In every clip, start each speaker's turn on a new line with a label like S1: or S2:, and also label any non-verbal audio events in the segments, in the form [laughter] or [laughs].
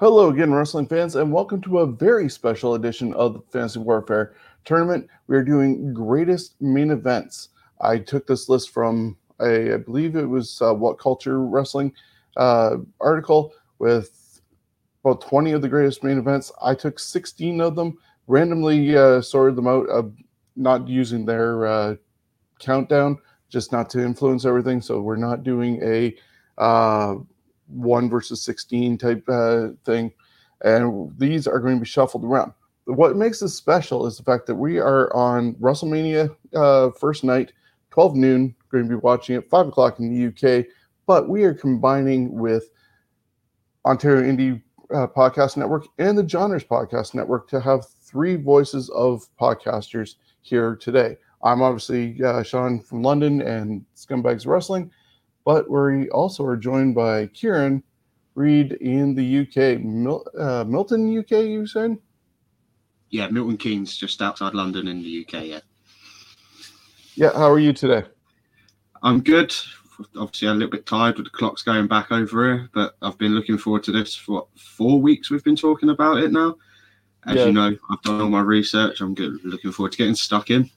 S1: Hello again, wrestling fans, and welcome to a very special edition of the Fantasy Warfare Tournament. We are doing greatest main events. I took this list from, a, I believe it was uh, What Culture Wrestling uh, article with about 20 of the greatest main events. I took 16 of them, randomly uh, sorted them out, uh, not using their uh, countdown, just not to influence everything. So we're not doing a uh, one versus 16 type uh, thing. And these are going to be shuffled around. What makes this special is the fact that we are on WrestleMania uh, first night, 12 noon, going to be watching it 5 o'clock in the UK, but we are combining with Ontario Indie uh, Podcast Network and the Genres Podcast Network to have three voices of podcasters here today. I'm obviously uh, Sean from London and Scumbags Wrestling, but we also are joined by Kieran Reid in the UK. Mil- uh, Milton, UK, you said?
S2: Yeah, Milton Keynes, just outside London in the UK, yeah.
S1: Yeah, how are you today?
S2: I'm good. Obviously, I'm a little bit tired with the clocks going back over here, but I've been looking forward to this for what, four weeks. We've been talking about it now. As yeah. you know, I've done all my research. I'm good, looking forward to getting stuck in.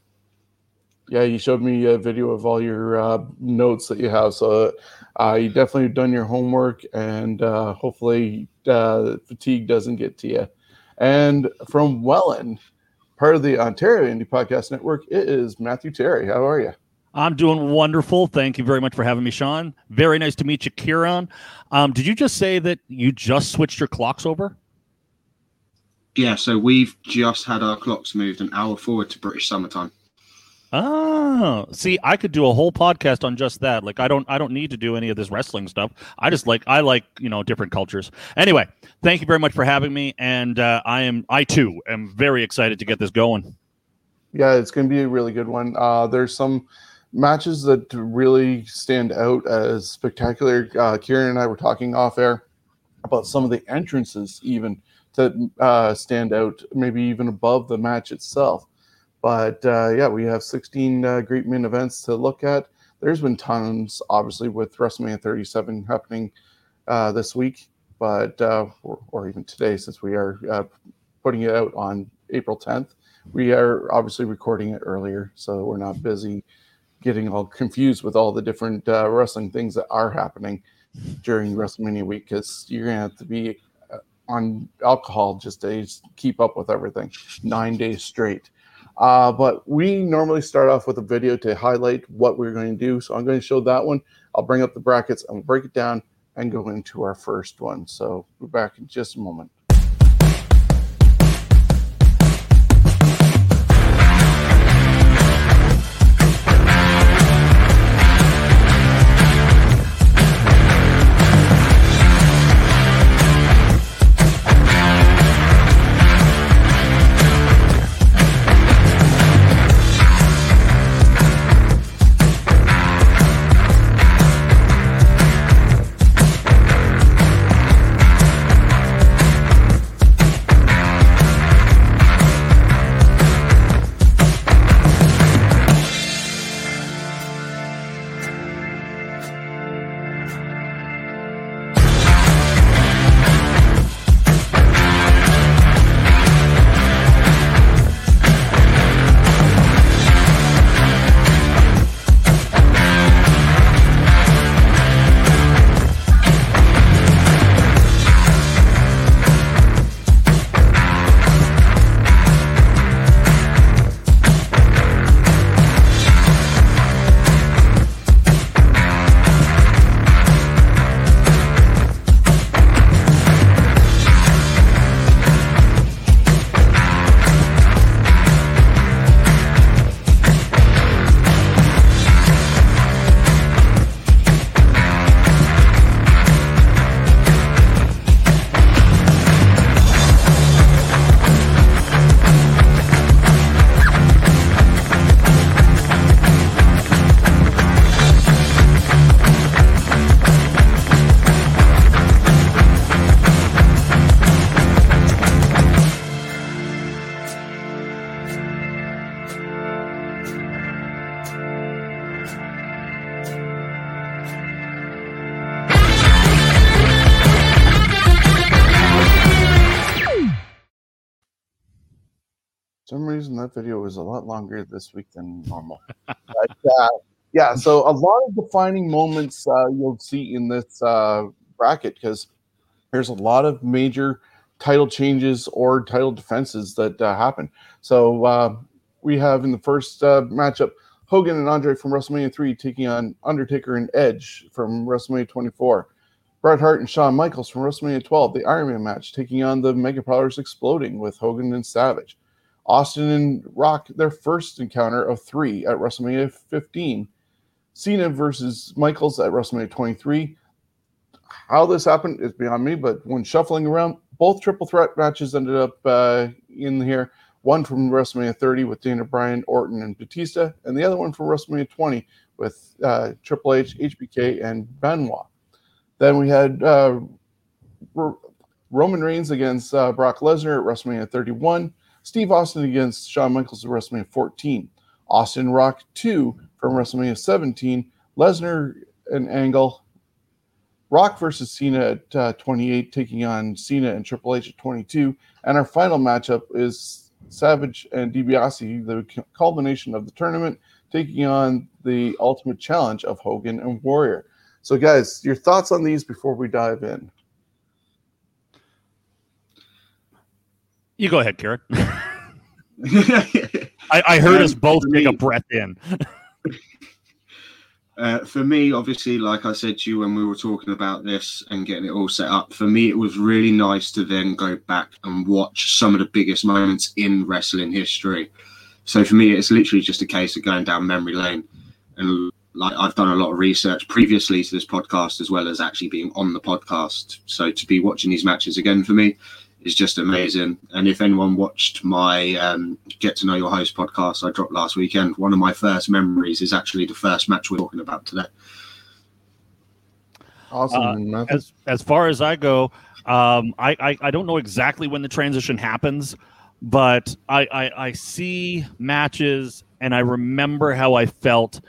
S1: Yeah, you showed me a video of all your uh, notes that you have. So uh, you definitely done your homework, and uh, hopefully uh, fatigue doesn't get to you. And from Welland, part of the Ontario Indie Podcast Network, it is Matthew Terry. How are you?
S3: I'm doing wonderful. Thank you very much for having me, Sean. Very nice to meet you, Kieran. Um, did you just say that you just switched your clocks over?
S2: Yeah, so we've just had our clocks moved an hour forward to British summertime.
S3: Oh, see, I could do a whole podcast on just that. Like, I don't, I don't need to do any of this wrestling stuff. I just like, I like, you know, different cultures. Anyway, thank you very much for having me, and uh, I am, I too, am very excited to get this going.
S1: Yeah, it's going to be a really good one. Uh, there's some matches that really stand out as spectacular. Uh, Kieran and I were talking off air about some of the entrances, even that uh, stand out, maybe even above the match itself. But uh, yeah, we have 16 uh, great main events to look at. There's been tons, obviously, with WrestleMania 37 happening uh, this week, but uh, or, or, even today, since we are uh, putting it out on April 10th. We are obviously recording it earlier, so we're not busy getting all confused with all the different uh, wrestling things that are happening during WrestleMania week because you're gonna have to be on alcohol just to keep up with everything nine days straight. Uh, but we normally start off with a video to highlight what we're going to do. So I'm going to show that one. I'll bring up the brackets and break it down and go into our first one. So we're back in just a moment. Some reason that video was a lot longer this week than normal. [laughs] but, uh, yeah, so a lot of defining moments uh, you'll see in this uh, bracket because there's a lot of major title changes or title defenses that uh, happen. So uh, we have in the first uh, matchup Hogan and Andre from WrestleMania 3 taking on Undertaker and Edge from WrestleMania 24. Bret Hart and Shawn Michaels from WrestleMania 12, the Iron Man match, taking on the Mega Powers Exploding with Hogan and Savage. Austin and Rock, their first encounter of three at WrestleMania 15. Cena versus Michaels at WrestleMania 23. How this happened is beyond me, but when shuffling around, both triple threat matches ended up uh, in here. One from WrestleMania 30 with Daniel Bryan, Orton, and Batista, and the other one from WrestleMania 20 with uh, Triple H, HBK, and Benoit. Then we had uh, Roman Reigns against uh, Brock Lesnar at WrestleMania 31. Steve Austin against Shawn Michaels at WrestleMania 14. Austin Rock 2 from WrestleMania 17. Lesnar and Angle. Rock versus Cena at uh, 28, taking on Cena and Triple H at 22. And our final matchup is Savage and DiBiase, the culmination of the tournament, taking on the ultimate challenge of Hogan and Warrior. So, guys, your thoughts on these before we dive in?
S3: You go ahead, Karen. [laughs] I, I, heard um, us both take me, a breath in. [laughs]
S2: uh, for me, obviously, like I said to you when we were talking about this and getting it all set up, for me, it was really nice to then go back and watch some of the biggest moments in wrestling history. So for me, it's literally just a case of going down memory lane and like I've done a lot of research previously to this podcast as well as actually being on the podcast. So to be watching these matches again for me is just amazing. And if anyone watched my um, Get to Know Your Host podcast I dropped last weekend, one of my first memories is actually the first match we're talking about today.
S3: Awesome. Uh, as as far as I go, um, I, I, I don't know exactly when the transition happens, but I, I I see matches and I remember how I felt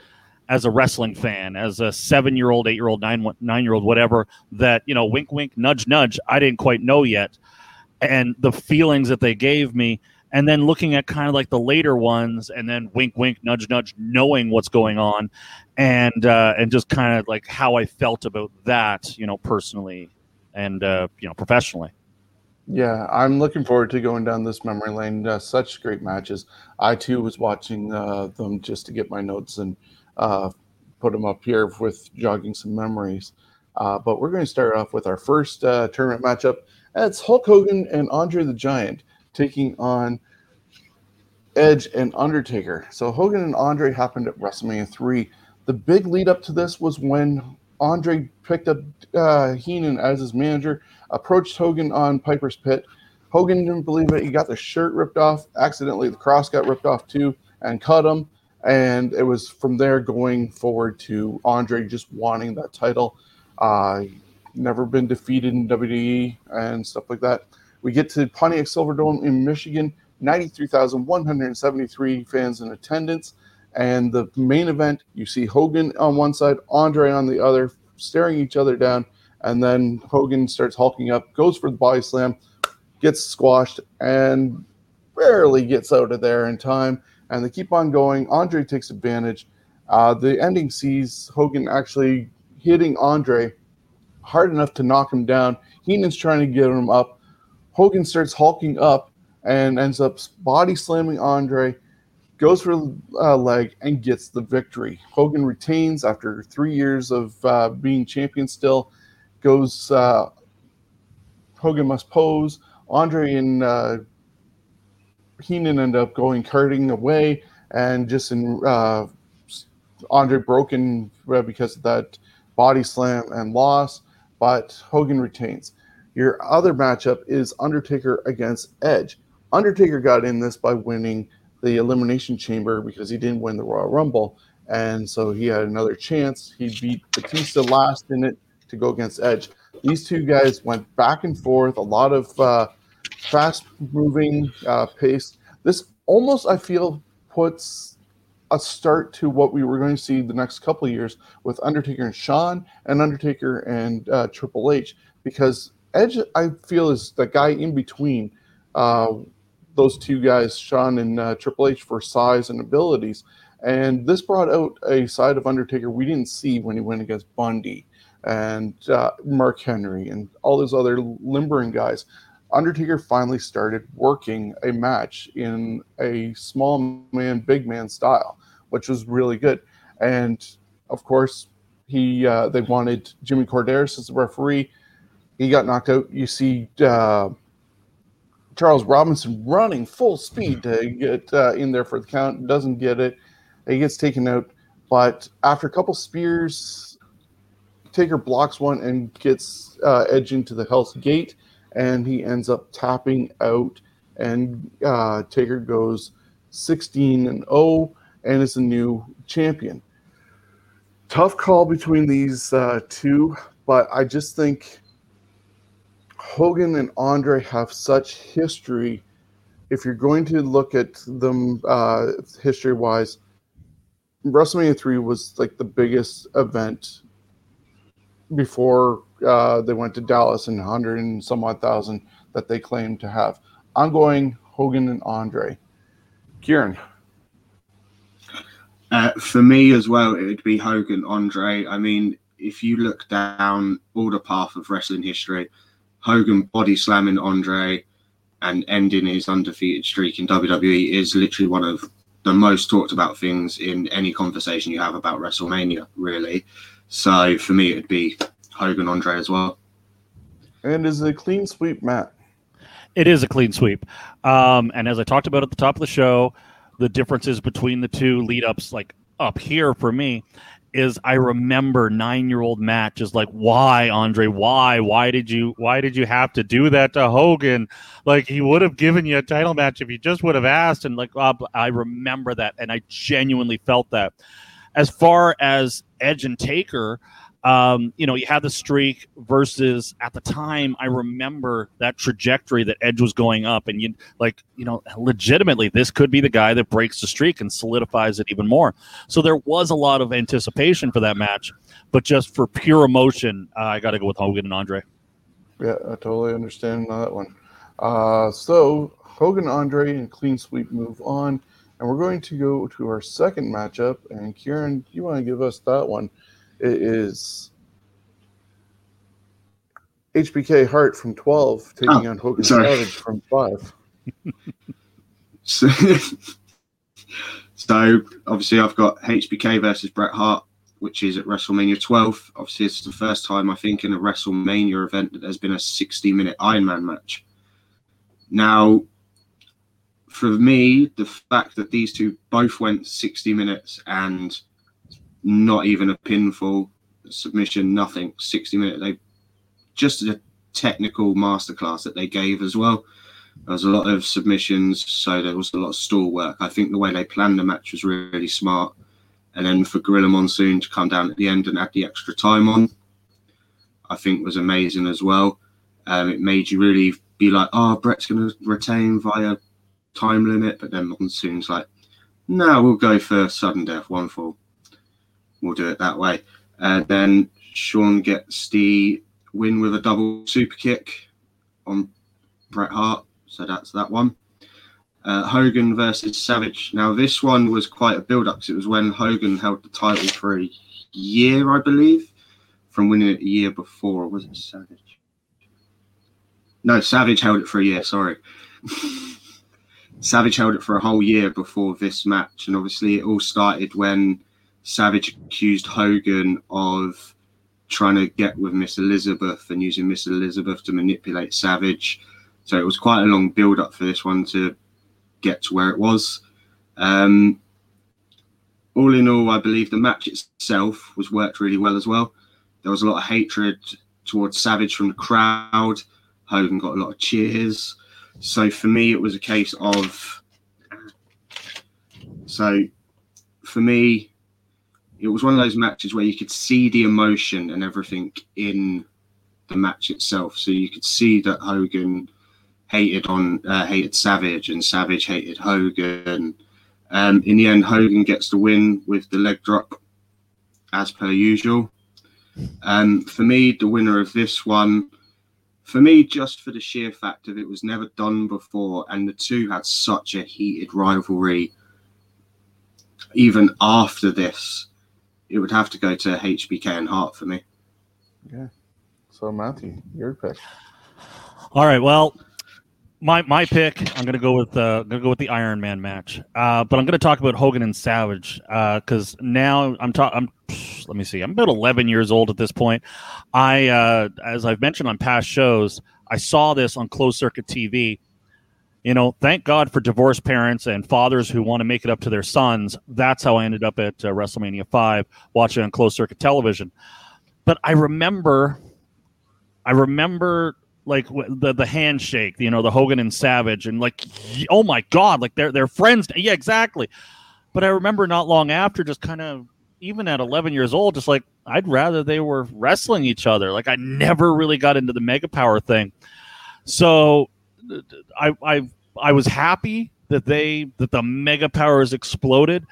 S3: as a wrestling fan, as a seven year old, eight year old, nine nine year old, whatever. That you know, wink, wink, nudge, nudge. I didn't quite know yet, and the feelings that they gave me, and then looking at kind of like the later ones, and then wink, wink, nudge, nudge, knowing what's going on, and uh, and just kind of like how I felt about that, you know, personally and uh, you know professionally.
S1: Yeah, I'm looking forward to going down this memory lane. Uh, such great matches. I too was watching uh, them just to get my notes and uh, put them up here with jogging some memories. Uh, but we're going to start off with our first uh, tournament matchup. It's Hulk Hogan and Andre the Giant taking on Edge and Undertaker. So Hogan and Andre happened at WrestleMania 3. The big lead up to this was when Andre picked up uh, Heenan as his manager, approached Hogan on Piper's Pit. Hogan didn't believe it. He got the shirt ripped off. Accidentally, the cross got ripped off too and cut him. And it was from there going forward to Andre just wanting that title. Uh, never been defeated in WWE and stuff like that. We get to Pontiac Silverdome in Michigan, 93,173 fans in attendance. And the main event, you see Hogan on one side, Andre on the other, staring each other down. And then Hogan starts hulking up, goes for the body slam, gets squashed, and barely gets out of there in time and they keep on going. Andre takes advantage. Uh, the ending sees Hogan actually hitting Andre hard enough to knock him down. Heenan's trying to get him up. Hogan starts hulking up and ends up body slamming Andre, goes for a leg, and gets the victory. Hogan retains after three years of uh, being champion still. Goes, uh, Hogan must pose. Andre and uh, Heenan end up going carting away, and just in uh, Andre broken uh, because of that body slam and loss, but Hogan retains. Your other matchup is Undertaker against Edge. Undertaker got in this by winning the Elimination Chamber because he didn't win the Royal Rumble, and so he had another chance. He beat Batista last in it to go against Edge. These two guys went back and forth, a lot of uh, fast moving uh, pace. This almost, I feel, puts a start to what we were going to see the next couple of years with Undertaker and Shawn and Undertaker and uh, Triple H because Edge, I feel, is the guy in between uh, those two guys, Shawn and uh, Triple H, for size and abilities. And this brought out a side of Undertaker we didn't see when he went against Bundy and uh, Mark Henry and all those other limbering guys. Undertaker finally started working a match in a small man, big man style, which was really good. And of course, he uh, they wanted Jimmy Korderas as the referee. He got knocked out. You see uh, Charles Robinson running full speed to get uh, in there for the count. Doesn't get it. He gets taken out. But after a couple spears, Taker blocks one and gets uh, Edge into the Hell's Gate, and he ends up tapping out. And uh, Taker goes 16 and 0 and is a new champion. Tough call between these uh, two, but I just think Hogan and Andre have such history. If you're going to look at them uh, history wise, WrestleMania 3 was like the biggest event before uh, they went to Dallas and 100 and some odd thousand that they claim to have. I'm going Hogan and Andre. Kieran.
S2: Uh, for me as well, it would be Hogan, Andre. I mean, if you look down all the path of wrestling history, Hogan body slamming Andre and ending his undefeated streak in WWE is literally one of the most talked about things in any conversation you have about WrestleMania, really. So for me, it'd be Hogan and Andre as well.
S1: And is a clean sweep, Matt?
S3: It is a clean sweep. Um, and as I talked about at the top of the show, the differences between the two lead ups, like up here for me, is I remember nine year old Matt just like, why, Andre? Why? Why did you why did you have to do that to Hogan? Like he would have given you a title match if you just would have asked. And like uh, I remember that and I genuinely felt that. As far as Edge and Taker, um, you know, you had the streak versus at the time, I remember that trajectory that Edge was going up, and you like, you know, legitimately, this could be the guy that breaks the streak and solidifies it even more. So there was a lot of anticipation for that match, but just for pure emotion, uh, I got to go with Hogan and Andre.
S1: Yeah, I totally understand that one. Uh, so Hogan, Andre, and clean sweep move on, and we're going to go to our second matchup. And Kieran, you want to give us that one? It is HBK Hart from 12 taking oh, on Hogan sorry. Savage from 5.
S2: so, [laughs] so, obviously, I've got HBK versus Bret Hart, which is at WrestleMania 12. Obviously, it's the first time I think in a WrestleMania event that there's been a 60 minute Iron Man match. Now, for me, the fact that these two both went 60 minutes and not even a pinfall, submission, nothing. 60 minutes. They just a technical masterclass that they gave as well. There was a lot of submissions, so there was a lot of stall work. I think the way they planned the match was really smart. And then for Gorilla Monsoon to come down at the end and add the extra time on, I think was amazing as well. Um, it made you really be like, oh, Bret's going to retain via time limit. But then Monsoon's like, no, we'll go for sudden death, one fall we'll do it that way. And uh, then Sean gets the win with a double super kick on Bret Hart. So that's that one. Uh, Hogan versus Savage. Now, this one was quite a build up because it was when Hogan held the title for a year, I believe, from winning it a year before. Or was it Savage? No, Savage held it for a year, sorry. [laughs] Savage held it for a whole year before this match. And obviously, it all started when Savage accused Hogan of trying to get with Miss Elizabeth and using Miss Elizabeth to manipulate Savage. So it was quite a long build up for this one to get to where it was. Um, all in all, I believe the match itself was worked really well as well. There was a lot of hatred towards Savage from the crowd. Hogan got a lot of cheers. So for me, it was a case of. So for me, it was one of those matches where you could see the emotion and everything in the match itself. So you could see that Hogan hated on uh, hated Savage and Savage hated Hogan. Um, in the end, Hogan gets the win with the leg drop, as per usual. Um, for me, the winner of this one, for me, just for the sheer fact that it was never done before, and the two had such a heated rivalry, even after this, it would have to go to HBK and Hart for me.
S1: Yeah. So Matthew, your pick.
S3: All right. Well, my my pick. I'm gonna go with uh, gonna go with the Iron Man match. Uh, but I'm gonna talk about Hogan and Savage because uh, now I'm talking. I'm let me see. I'm about 11 years old at this point. I, uh, as I've mentioned on past shows, I saw this on closed circuit TV. You know, thank God for divorced parents and fathers who want to make it up to their sons. That's how I ended up at uh, WrestleMania 5 watching on closed circuit television. But I remember, I remember like the the handshake, you know, the Hogan and Savage, and like, oh my God, like they're they're friends. Yeah, exactly. But I remember not long after, just kind of even at 11 years old, just like I'd rather they were wrestling each other. Like I never really got into the mega power thing. So I I I was happy that they that the mega powers exploded.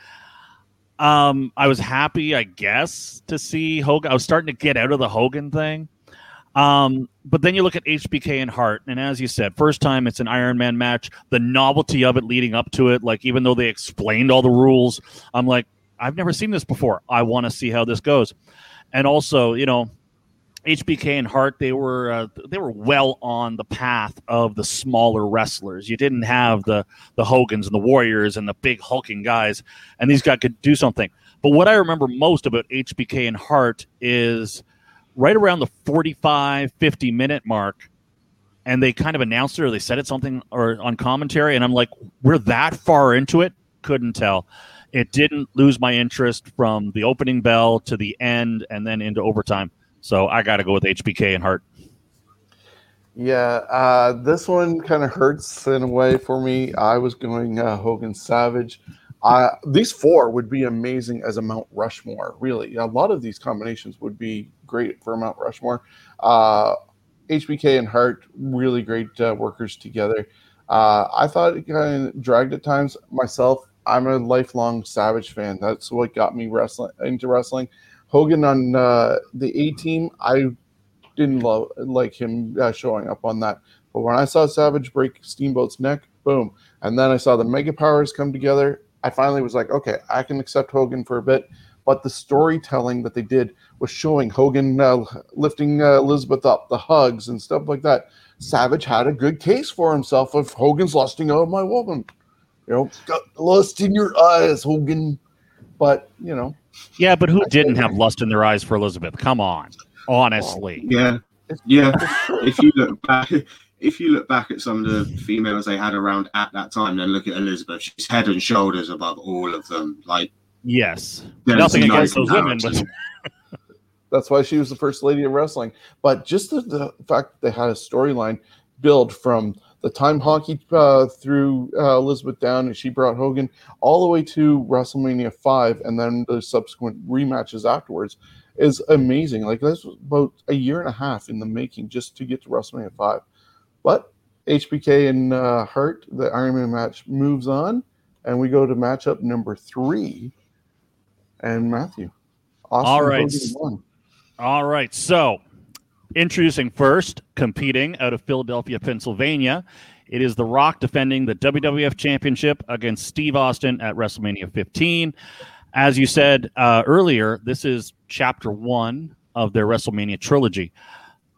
S3: Um, I was happy, I guess, to see Hogan. I was starting to get out of the Hogan thing. Um, but then you look at HBK and Hart, and as you said, first time it's an Iron Man match. The novelty of it leading up to it, like even though they explained all the rules, I'm like, I've never seen this before. I want to see how this goes. And also, you know, HBK and Hart, they were uh, they were well on the path of the smaller wrestlers. You didn't have the the Hogans and the Warriors and the big hulking guys, and these guys could do something. But what I remember most about HBK and Hart is right around the 45, 50 minute mark, and they kind of announced it or they said it something or on commentary, and I'm like, we're that far into it, couldn't tell it didn't lose my interest from the opening bell to the end and then into overtime. So I got to go with HBK and Hart.
S1: Yeah, uh, this one kind of hurts in a way for me. I was going uh, Hogan Savage. Uh, these four would be amazing as a Mount Rushmore. Really, a lot of these combinations would be great for Mount Rushmore. HBK uh, and Hart, really great uh, workers together. Uh, I thought it kind of dragged at times. Myself, I'm a lifelong Savage fan. That's what got me wrestling into wrestling. Hogan on uh, the A team, I didn't love like him uh, showing up on that. But when I saw Savage break Steamboat's neck, boom, and then I saw the Mega Powers come together, I finally was like, okay, I can accept Hogan for a bit. But the storytelling that they did was showing Hogan uh, lifting uh, Elizabeth up, the hugs and stuff like that. Savage had a good case for himself of Hogan's lusting out my woman. You know, got lust in your eyes, Hogan. But you know,
S3: yeah, but who didn't have lust in their eyes for Elizabeth? Come on, honestly.
S2: Yeah, yeah. if you look back, if you look back at some of the females they had around at that time, then look at Elizabeth. She's head and shoulders above all of them. Like,
S3: yes, nothing against those women, but. [laughs]
S1: That's why she was the first lady of wrestling. But just the, the fact that they had a storyline build from the time hockey uh, through uh, Elizabeth down and she brought Hogan all the way to WrestleMania 5 and then the subsequent rematches afterwards is amazing. Like this was about a year and a half in the making just to get to WrestleMania 5. But HBK and uh, Hart, the Iron Man match moves on and we go to matchup number three. And Matthew.
S3: Austin all right. All right. So Introducing first, competing out of Philadelphia, Pennsylvania, it is The Rock defending the WWF Championship against Steve Austin at WrestleMania 15. As you said uh, earlier, this is chapter one of their WrestleMania trilogy.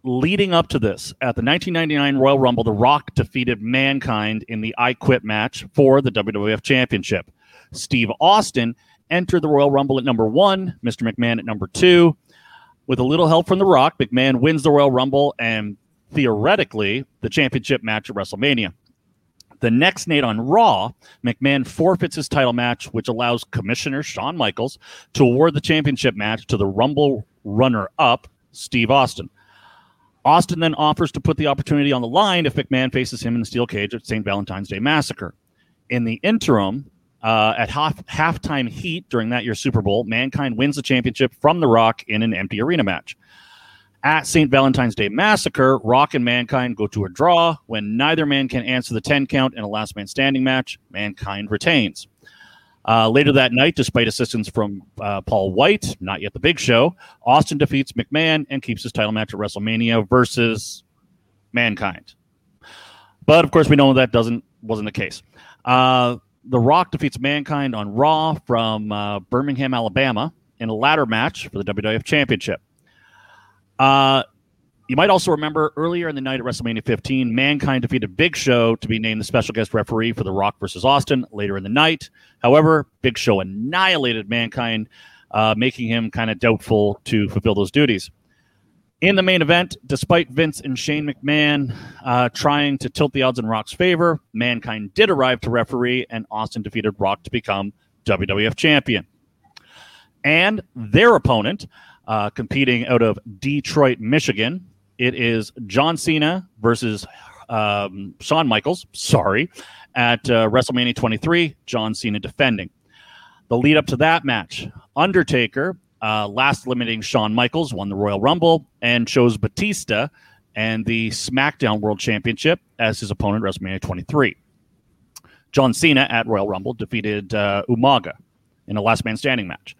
S3: Leading up to this, at the 1999 Royal Rumble, The Rock defeated Mankind in the I Quit match for the WWF Championship. Steve Austin entered the Royal Rumble at number one, Mr. McMahon at number two. With a little help from The Rock, McMahon wins the Royal Rumble and theoretically the championship match at WrestleMania. The next night on Raw, McMahon forfeits his title match, which allows Commissioner Shawn Michaels to award the championship match to the Rumble runner up, Steve Austin. Austin then offers to put the opportunity on the line if McMahon faces him in the steel cage at St. Valentine's Day Massacre. In the interim, uh, at half halftime heat during that year's Super Bowl, Mankind wins the championship from The Rock in an empty arena match. At St. Valentine's Day Massacre, Rock and Mankind go to a draw. When neither man can answer the 10 count in a last man standing match, Mankind retains. Uh, later that night, despite assistance from uh, Paul White, not yet the big show, Austin defeats McMahon and keeps his title match at WrestleMania versus Mankind. But of course, we know that doesn't wasn't the case. Uh, the Rock defeats Mankind on Raw from uh, Birmingham, Alabama, in a ladder match for the WWF Championship. Uh, you might also remember earlier in the night at WrestleMania 15, Mankind defeated Big Show to be named the special guest referee for The Rock versus Austin later in the night. However, Big Show annihilated Mankind, uh, making him kind of doubtful to fulfill those duties. In the main event, despite Vince and Shane McMahon uh, trying to tilt the odds in Rock's favor, Mankind did arrive to referee, and Austin defeated Rock to become WWF champion. And their opponent, uh, competing out of Detroit, Michigan, it is John Cena versus um, Shawn Michaels. Sorry, at uh, WrestleMania 23, John Cena defending. The lead up to that match, Undertaker uh, last limiting Shawn Michaels won the Royal Rumble and chose Batista and the SmackDown World Championship as his opponent WrestleMania 23. John Cena at Royal Rumble defeated uh, Umaga in a last man standing match.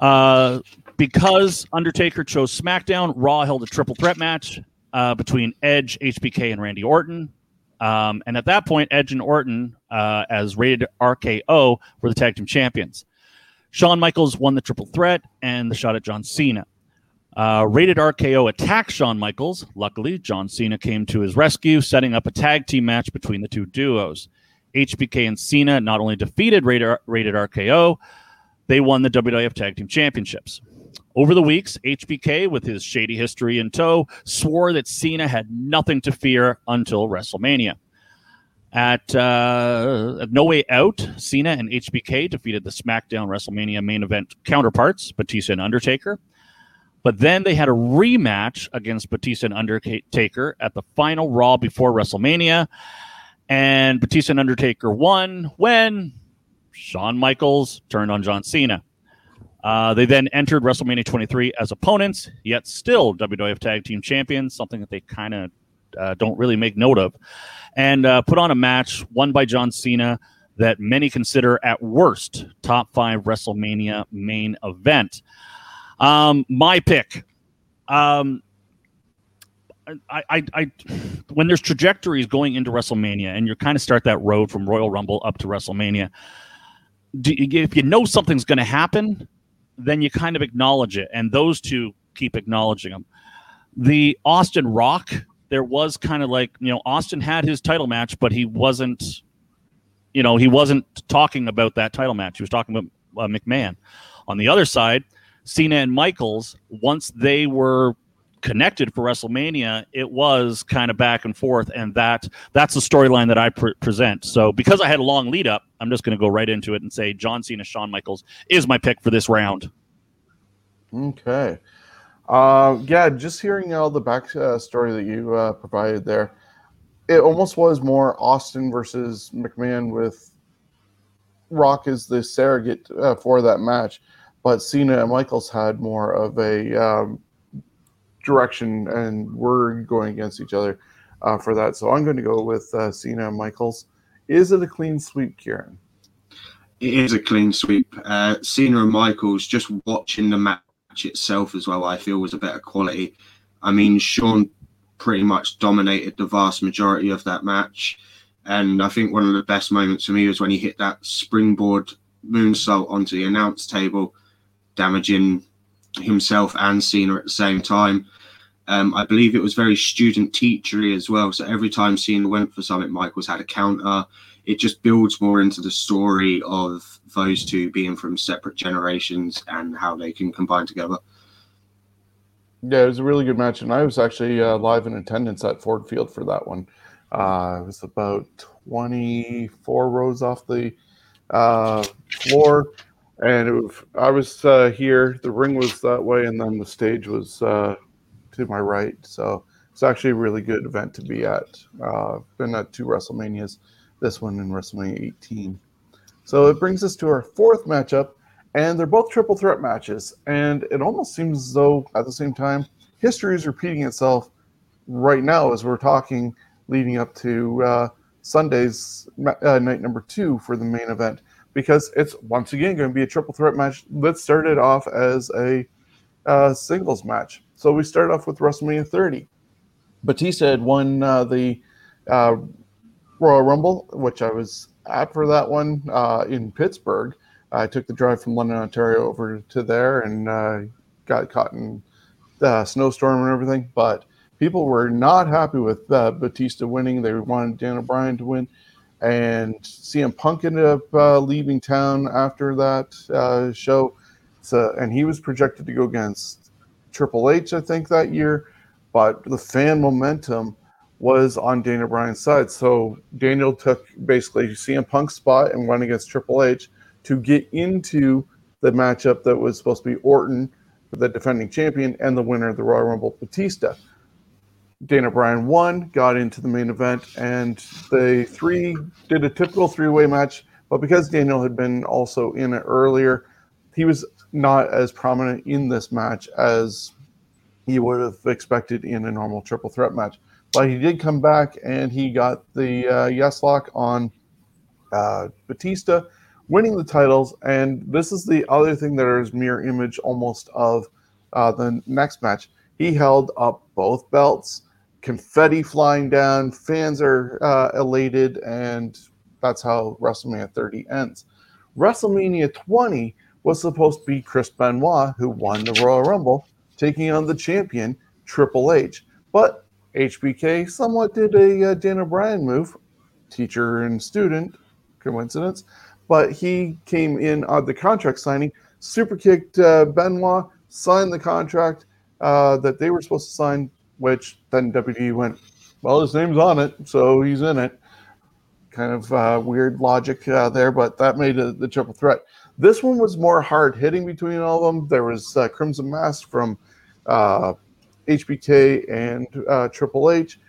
S3: Uh, because Undertaker chose SmackDown, Raw held a triple threat match uh, between Edge, HBK, and Randy Orton. Um, and at that point, Edge and Orton, uh, as rated RKO, were the tag team champions. Shawn Michaels won the triple threat and the shot at John Cena. Uh, rated RKO attacked Shawn Michaels. Luckily, John Cena came to his rescue, setting up a tag team match between the two duos. HBK and Cena not only defeated rated, rated RKO, they won the WWF Tag Team Championships. Over the weeks, HBK, with his shady history in tow, swore that Cena had nothing to fear until WrestleMania. At, uh, No Way Out, Cena and HBK defeated the SmackDown WrestleMania main event counterparts, Batista and Undertaker. But then they had a rematch against Batista and Undertaker at the final Raw before WrestleMania. And Batista and Undertaker won when Shawn Michaels turned on John Cena. Uh, they then entered WrestleMania 23 as opponents, yet still WWF Tag Team Champions, something that they kind of uh, don't really make note of and uh, put on a match won by John Cena that many consider at worst top five WrestleMania main event. Um, my pick. Um, I, I, I, when there's trajectories going into WrestleMania, and you kind of start that road from Royal Rumble up to WrestleMania, do, if you know something's going to happen, then you kind of acknowledge it, and those two keep acknowledging them. The Austin Rock there was kind of like you know Austin had his title match, but he wasn't, you know, he wasn't talking about that title match. He was talking about uh, McMahon. On the other side, Cena and Michaels, once they were connected for WrestleMania, it was kind of back and forth, and that that's the storyline that I pre- present. So because I had a long lead up, I'm just going to go right into it and say John Cena, Shawn Michaels is my pick for this round.
S1: Okay. Uh, yeah, just hearing all the back uh, story that you uh, provided there, it almost was more Austin versus McMahon with Rock as the surrogate uh, for that match, but Cena and Michaels had more of a um, direction and were going against each other uh, for that. So I'm going to go with uh, Cena and Michaels. Is it a clean sweep, Kieran?
S2: It is a clean sweep. Uh, Cena and Michaels, just watching the match itself as well, I feel was a better quality. I mean, Sean pretty much dominated the vast majority of that match. And I think one of the best moments for me was when he hit that springboard moonsault onto the announce table, damaging himself and Cena at the same time. Um, I believe it was very student teachery as well. So every time Cena went for something, Michaels had a counter. It just builds more into the story of those two being from separate generations and how they can combine together.
S1: Yeah, it was a really good match, and I was actually uh, live in attendance at Ford Field for that one. Uh, it was about 24 rows off the uh, floor, and was, I was uh, here. The ring was that way, and then the stage was uh, to my right. So it's actually a really good event to be at. Uh, been at two WrestleManias, this one in WrestleMania 18. So it brings us to our fourth matchup, and they're both triple threat matches. And it almost seems as though at the same time, history is repeating itself right now as we're talking, leading up to uh, Sunday's uh, night number two for the main event, because it's once again going to be a triple threat match. Let's start it off as a uh, singles match. So we start off with WrestleMania 30. Batista had won uh, the uh, Royal Rumble, which I was at for that one uh, in Pittsburgh. I took the drive from London, Ontario, over to there and uh, got caught in the snowstorm and everything. But people were not happy with uh, Batista winning. They wanted Daniel Bryan to win. And CM Punk ended up uh, leaving town after that uh, show. So, and he was projected to go against Triple H, I think, that year. But the fan momentum was on Daniel Bryan's side. So Daniel took basically CM Punk's spot and went against Triple H to get into the matchup that was supposed to be Orton, the defending champion, and the winner of the Royal Rumble, Batista. Daniel Bryan won, got into the main event, and the three did a typical three way match. But because Daniel had been also in it earlier, he was not as prominent in this match as you would have expected in a normal triple threat match. But he did come back and he got the uh, yes lock on uh, Batista, winning the titles. And this is the other thing that is mirror image almost of uh, the next match. He held up both belts, confetti flying down, fans are uh, elated, and that's how WrestleMania 30 ends. WrestleMania 20 was supposed to be Chris Benoit, who won the Royal Rumble, taking on the champion, Triple H. But HBK somewhat did a uh, Daniel Bryan move, teacher and student, coincidence. But he came in on the contract signing, super kicked uh, Benoit, signed the contract uh, that they were supposed to sign, which then WWE went, well, his name's on it, so he's in it. Kind of uh, weird logic uh, there, but that made it the triple threat. This one was more hard hitting between all of them. There was uh, Crimson Mask from HBK and uh, Triple H.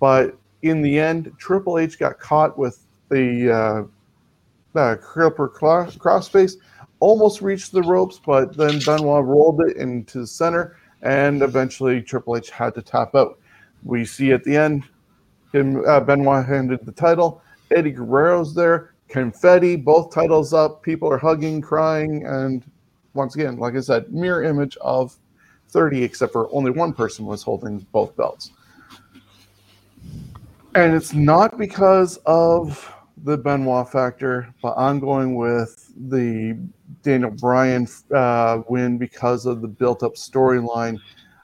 S1: But in the end, Triple H got caught with the uh, uh, Crippler crossface, almost reached the ropes, but then Benoit rolled it into the center, and eventually Triple H had to tap out. We see at the end, him uh, Benoit handed the title. Eddie Guerrero's there, confetti, both titles up. People are hugging, crying, and once again, like I said, mirror image of 30, except for only one person was holding both belts. And it's not because of the Benoit factor, but I'm going with the Daniel Bryan uh, win because of the built up storyline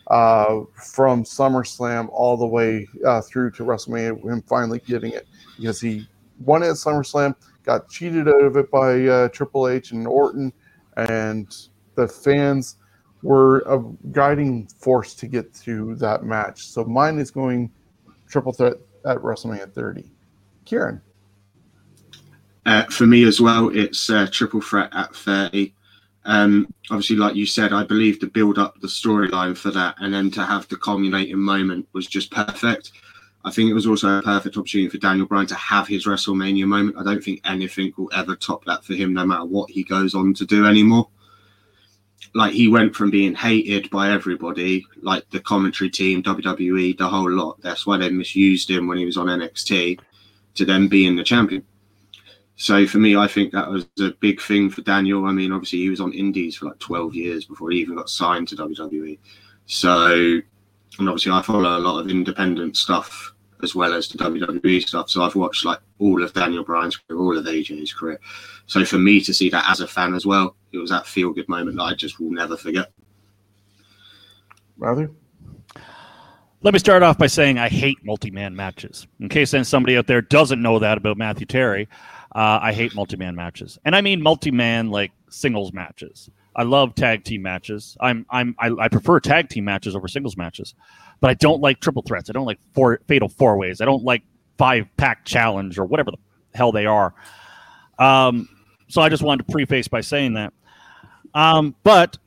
S1: uh, from SummerSlam all the way uh, through to WrestleMania, him finally getting it because he won at SummerSlam, got cheated out of it by uh, Triple H and Orton, and the fans were a guiding force to get through that match. So mine is going triple threat at WrestleMania 30. Kieran.
S2: Uh, for me as well, it's uh, triple threat at 30. Um, obviously, like you said, I believe to build up the storyline for that and then to have the culminating moment was just perfect. I think it was also a perfect opportunity for Daniel Bryan to have his WrestleMania moment. I don't think anything will ever top that for him, no matter what he goes on to do anymore like he went from being hated by everybody, like the commentary team, WWE, the whole lot. That's why they misused him when he was on NXT, to then being the champion. So for me, I think that was a big thing for Daniel. I mean, obviously he was on Indies for like 12 years before he even got signed to WWE. So, and obviously I follow a lot of independent stuff as well as the WWE stuff. So I've watched like all of Daniel Bryan's career, all of AJ's career. So for me to see that as a fan as well, it was that feel good moment that I just will never forget.
S1: Rather?
S3: Let me start off by saying I hate multi man matches. In case then somebody out there doesn't know that about Matthew Terry, uh, I hate multi man matches. And I mean multi man like singles matches. I love tag team matches. I'm I'm I, I, prefer tag team matches over singles matches, but I don't like triple threats. I don't like four fatal four ways. I don't like five pack challenge or whatever the hell they are. Um, so I just wanted to preface by saying that. Um, but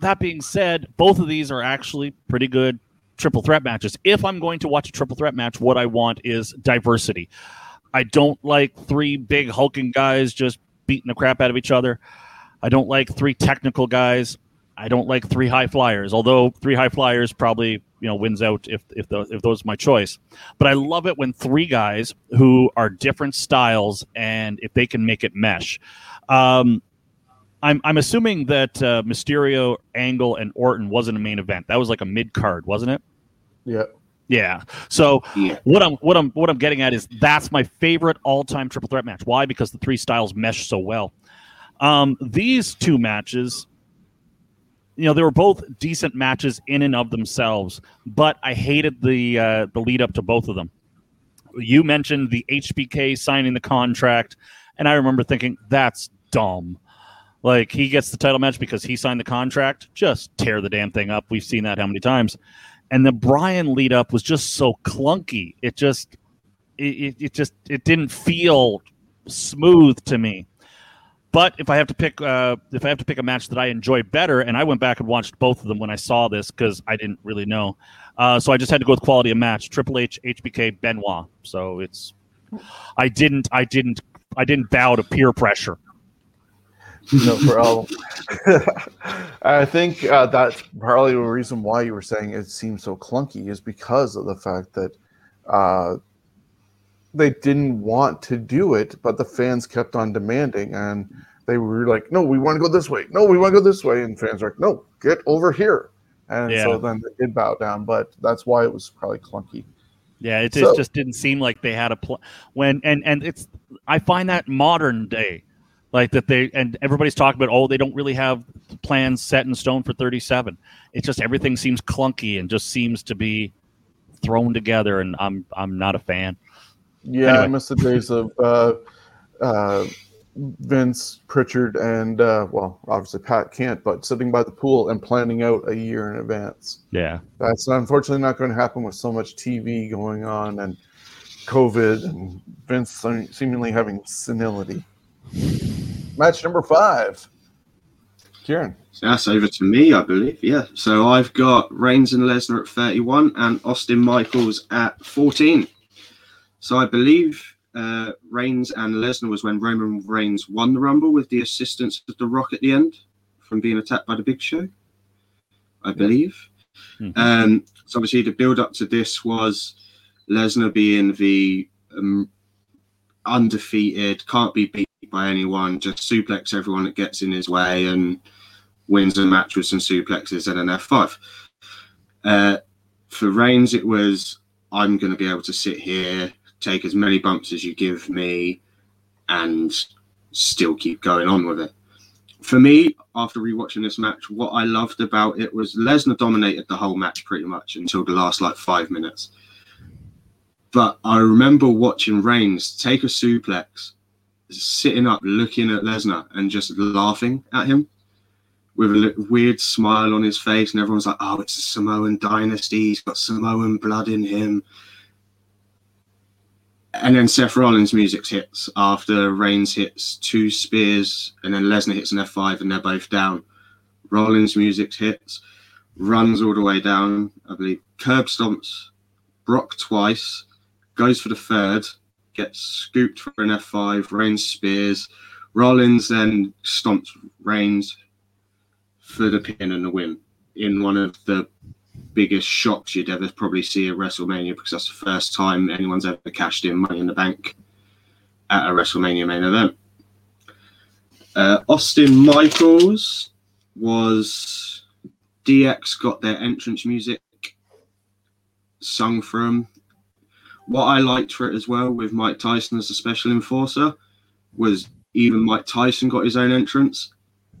S3: that being said, both of these are actually pretty good triple threat matches. If I'm going to watch a triple threat match, what I want is diversity. I don't like three big hulking guys just beating the crap out of each other. I don't like three technical guys. I don't like three high flyers. Although three high flyers probably you know wins out if if the, if those my choice. But I love it when three guys who are different styles and if they can make it mesh. Um, I'm I'm assuming that uh, Mysterio, Angle, and Orton wasn't a main event. That was like a mid card, wasn't it?
S1: Yeah.
S3: Yeah. So
S2: Yeah.
S3: what I'm what I'm what I'm getting at is that's my favorite all-time triple threat match. Why? Because the three styles mesh so well. Um, these two matches, you know, they were both decent matches in and of themselves, but I hated the uh, the lead up to both of them. You mentioned the HBK signing the contract, and I remember thinking that's dumb. Like he gets the title match because he signed the contract. Just tear the damn thing up. We've seen that how many times. And the Bryan lead up was just so clunky. It just, it, it, it just, it didn't feel smooth to me. But if I have to pick, uh, if I have to pick a match that I enjoy better, and I went back and watched both of them when I saw this because I didn't really know, uh, so I just had to go with quality of match: Triple H, HBK, Benoit. So it's, I didn't, I didn't, I didn't bow to peer pressure.
S1: no problem. [laughs] I think uh, that's probably the reason why you were saying it seems so clunky is because of the fact that uh, they didn't want to do it, but the fans kept on demanding, and they were like, "No, we want to go this way. No, we want to go this way," and fans were like, "No, get over here." And
S3: Yeah.
S1: so then they did bow down, but that's why it was probably clunky.
S3: Yeah, it,
S1: So-
S3: it just didn't seem like they had a pl- when and and it's I find that modern day, like that they and everybody's talking about oh they don't really have plans set in stone for thirty seven. It's just everything seems clunky and just seems to be thrown together, and I'm I'm not a fan.
S1: Yeah, I miss the days of uh, uh, Vince, Pritchard, and uh, well, obviously Pat can't, but sitting by the pool and planning out a year in advance.
S3: Yeah,
S1: That's unfortunately not going to happen with so much TV going on and COVID and Vince seemingly having senility. Match number five. Kieran.
S2: So that's over to me, I believe. Yeah. So I've got Reigns and Lesnar at 31 and Austin Michaels at 14. So I believe uh, Reigns and Lesnar was when Roman Reigns won the Rumble with the assistance of The Rock at the end from being attacked by the Big Show. I believe.
S3: Mhm.
S2: Um, so obviously the build up to this was Lesnar being the um, undefeated, can't be beat by anyone, just suplex everyone that gets in his way and wins a match with some suplexes and an F5. Uh, for Reigns, it was I'm going to be able to sit here, take as many bumps as you give me, and still keep going on with it. For me, after rewatching this match, what I loved about it was Lesnar dominated the whole match pretty much until the last like five minutes. But I remember watching Reigns take a suplex, sitting up, looking at Lesnar, and just laughing at him with a weird smile on his face, and everyone's like, "Oh, it's a Samoan dynasty. He's got Samoan blood in him." And then Seth Rollins' music hits after Reigns hits two spears, and then Lesnar hits an F5, and they're both down. Rollins' music hits, runs all the way down. I believe curb stomps Brock twice, goes for the third, gets scooped for an F5. Reigns spears. Rollins then stomps Reigns for the pin and the win in one of the biggest shocks you'd ever probably see at WrestleMania because that's the first time anyone's ever cashed in Money in the Bank at a WrestleMania main event. Uh, Austin Michaels was DX got their entrance music sung from. What I liked for it as well with Mike Tyson as a special enforcer was even Mike Tyson got his own entrance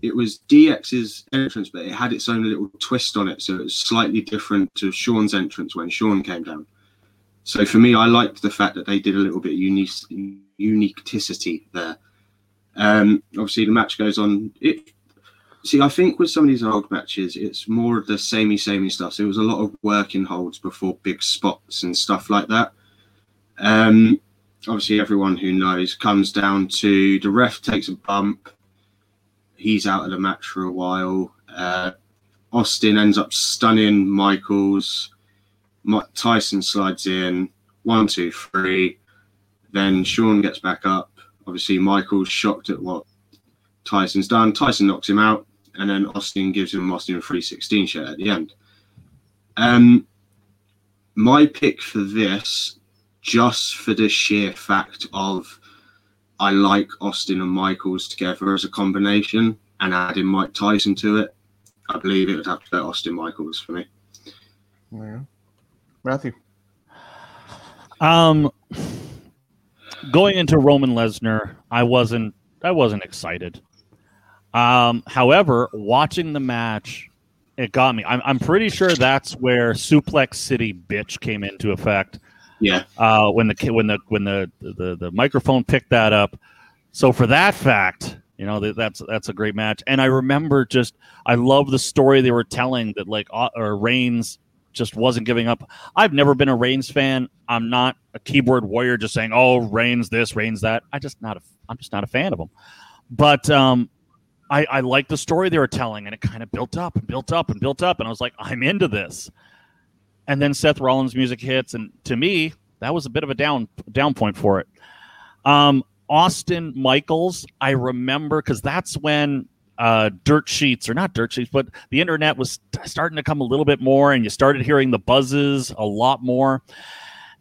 S2: it was DX's entrance, but it had its own little twist on it, so it was slightly different to Shawn's entrance when Sean came down. So for me, I liked the fact that they did a little bit of unique uniqueticity there. Um, obviously, the match goes on. It see, I think with some of these old matches, it's more of the samey, samey stuff. So it was a lot of working holds before big spots and stuff like that. Um, obviously, everyone who knows comes down to the ref takes a bump he's out of the match for a while. Uh, Austin ends up stunning Michaels. Tyson slides in. One, two, three. Then Shawn gets back up. Obviously, Michael's shocked at what Tyson's done. Tyson knocks him out, and then Austin gives him Austin a 316 shot at the end. Um, my pick for this, just for the sheer fact of I like Austin and Michaels together as a combination and adding Mike Tyson to it. I believe it would have to be Austin Michaels for me.
S1: Yeah. Matthew.
S3: Um, going into Roman Lesnar, I wasn't I wasn't excited. Um, however, watching the match, it got me. I'm, I'm pretty sure that's where Suplex City bitch came into effect.
S2: Yeah.
S3: Uh, when the when the when the, the the microphone picked that up. So for that fact, you know that's that's a great match. And I remember just I love the story they were telling that like uh, or Reigns just wasn't giving up. I've never been a Reigns fan. I'm not a keyboard warrior just saying, "Oh, Reigns this, Reigns that." I just not a I'm just not a fan of him. But um, I, I like the story they were telling, and it kind of built up and built up and built up, and I was like, I'm into this. And then Seth Rollins' music hits, and to me, that was a bit of a down down point for it. Um, Austin Michaels, I remember because that's when uh, dirt sheets or not dirt sheets, but the internet was starting to come a little bit more, and you started hearing the buzzes a lot more,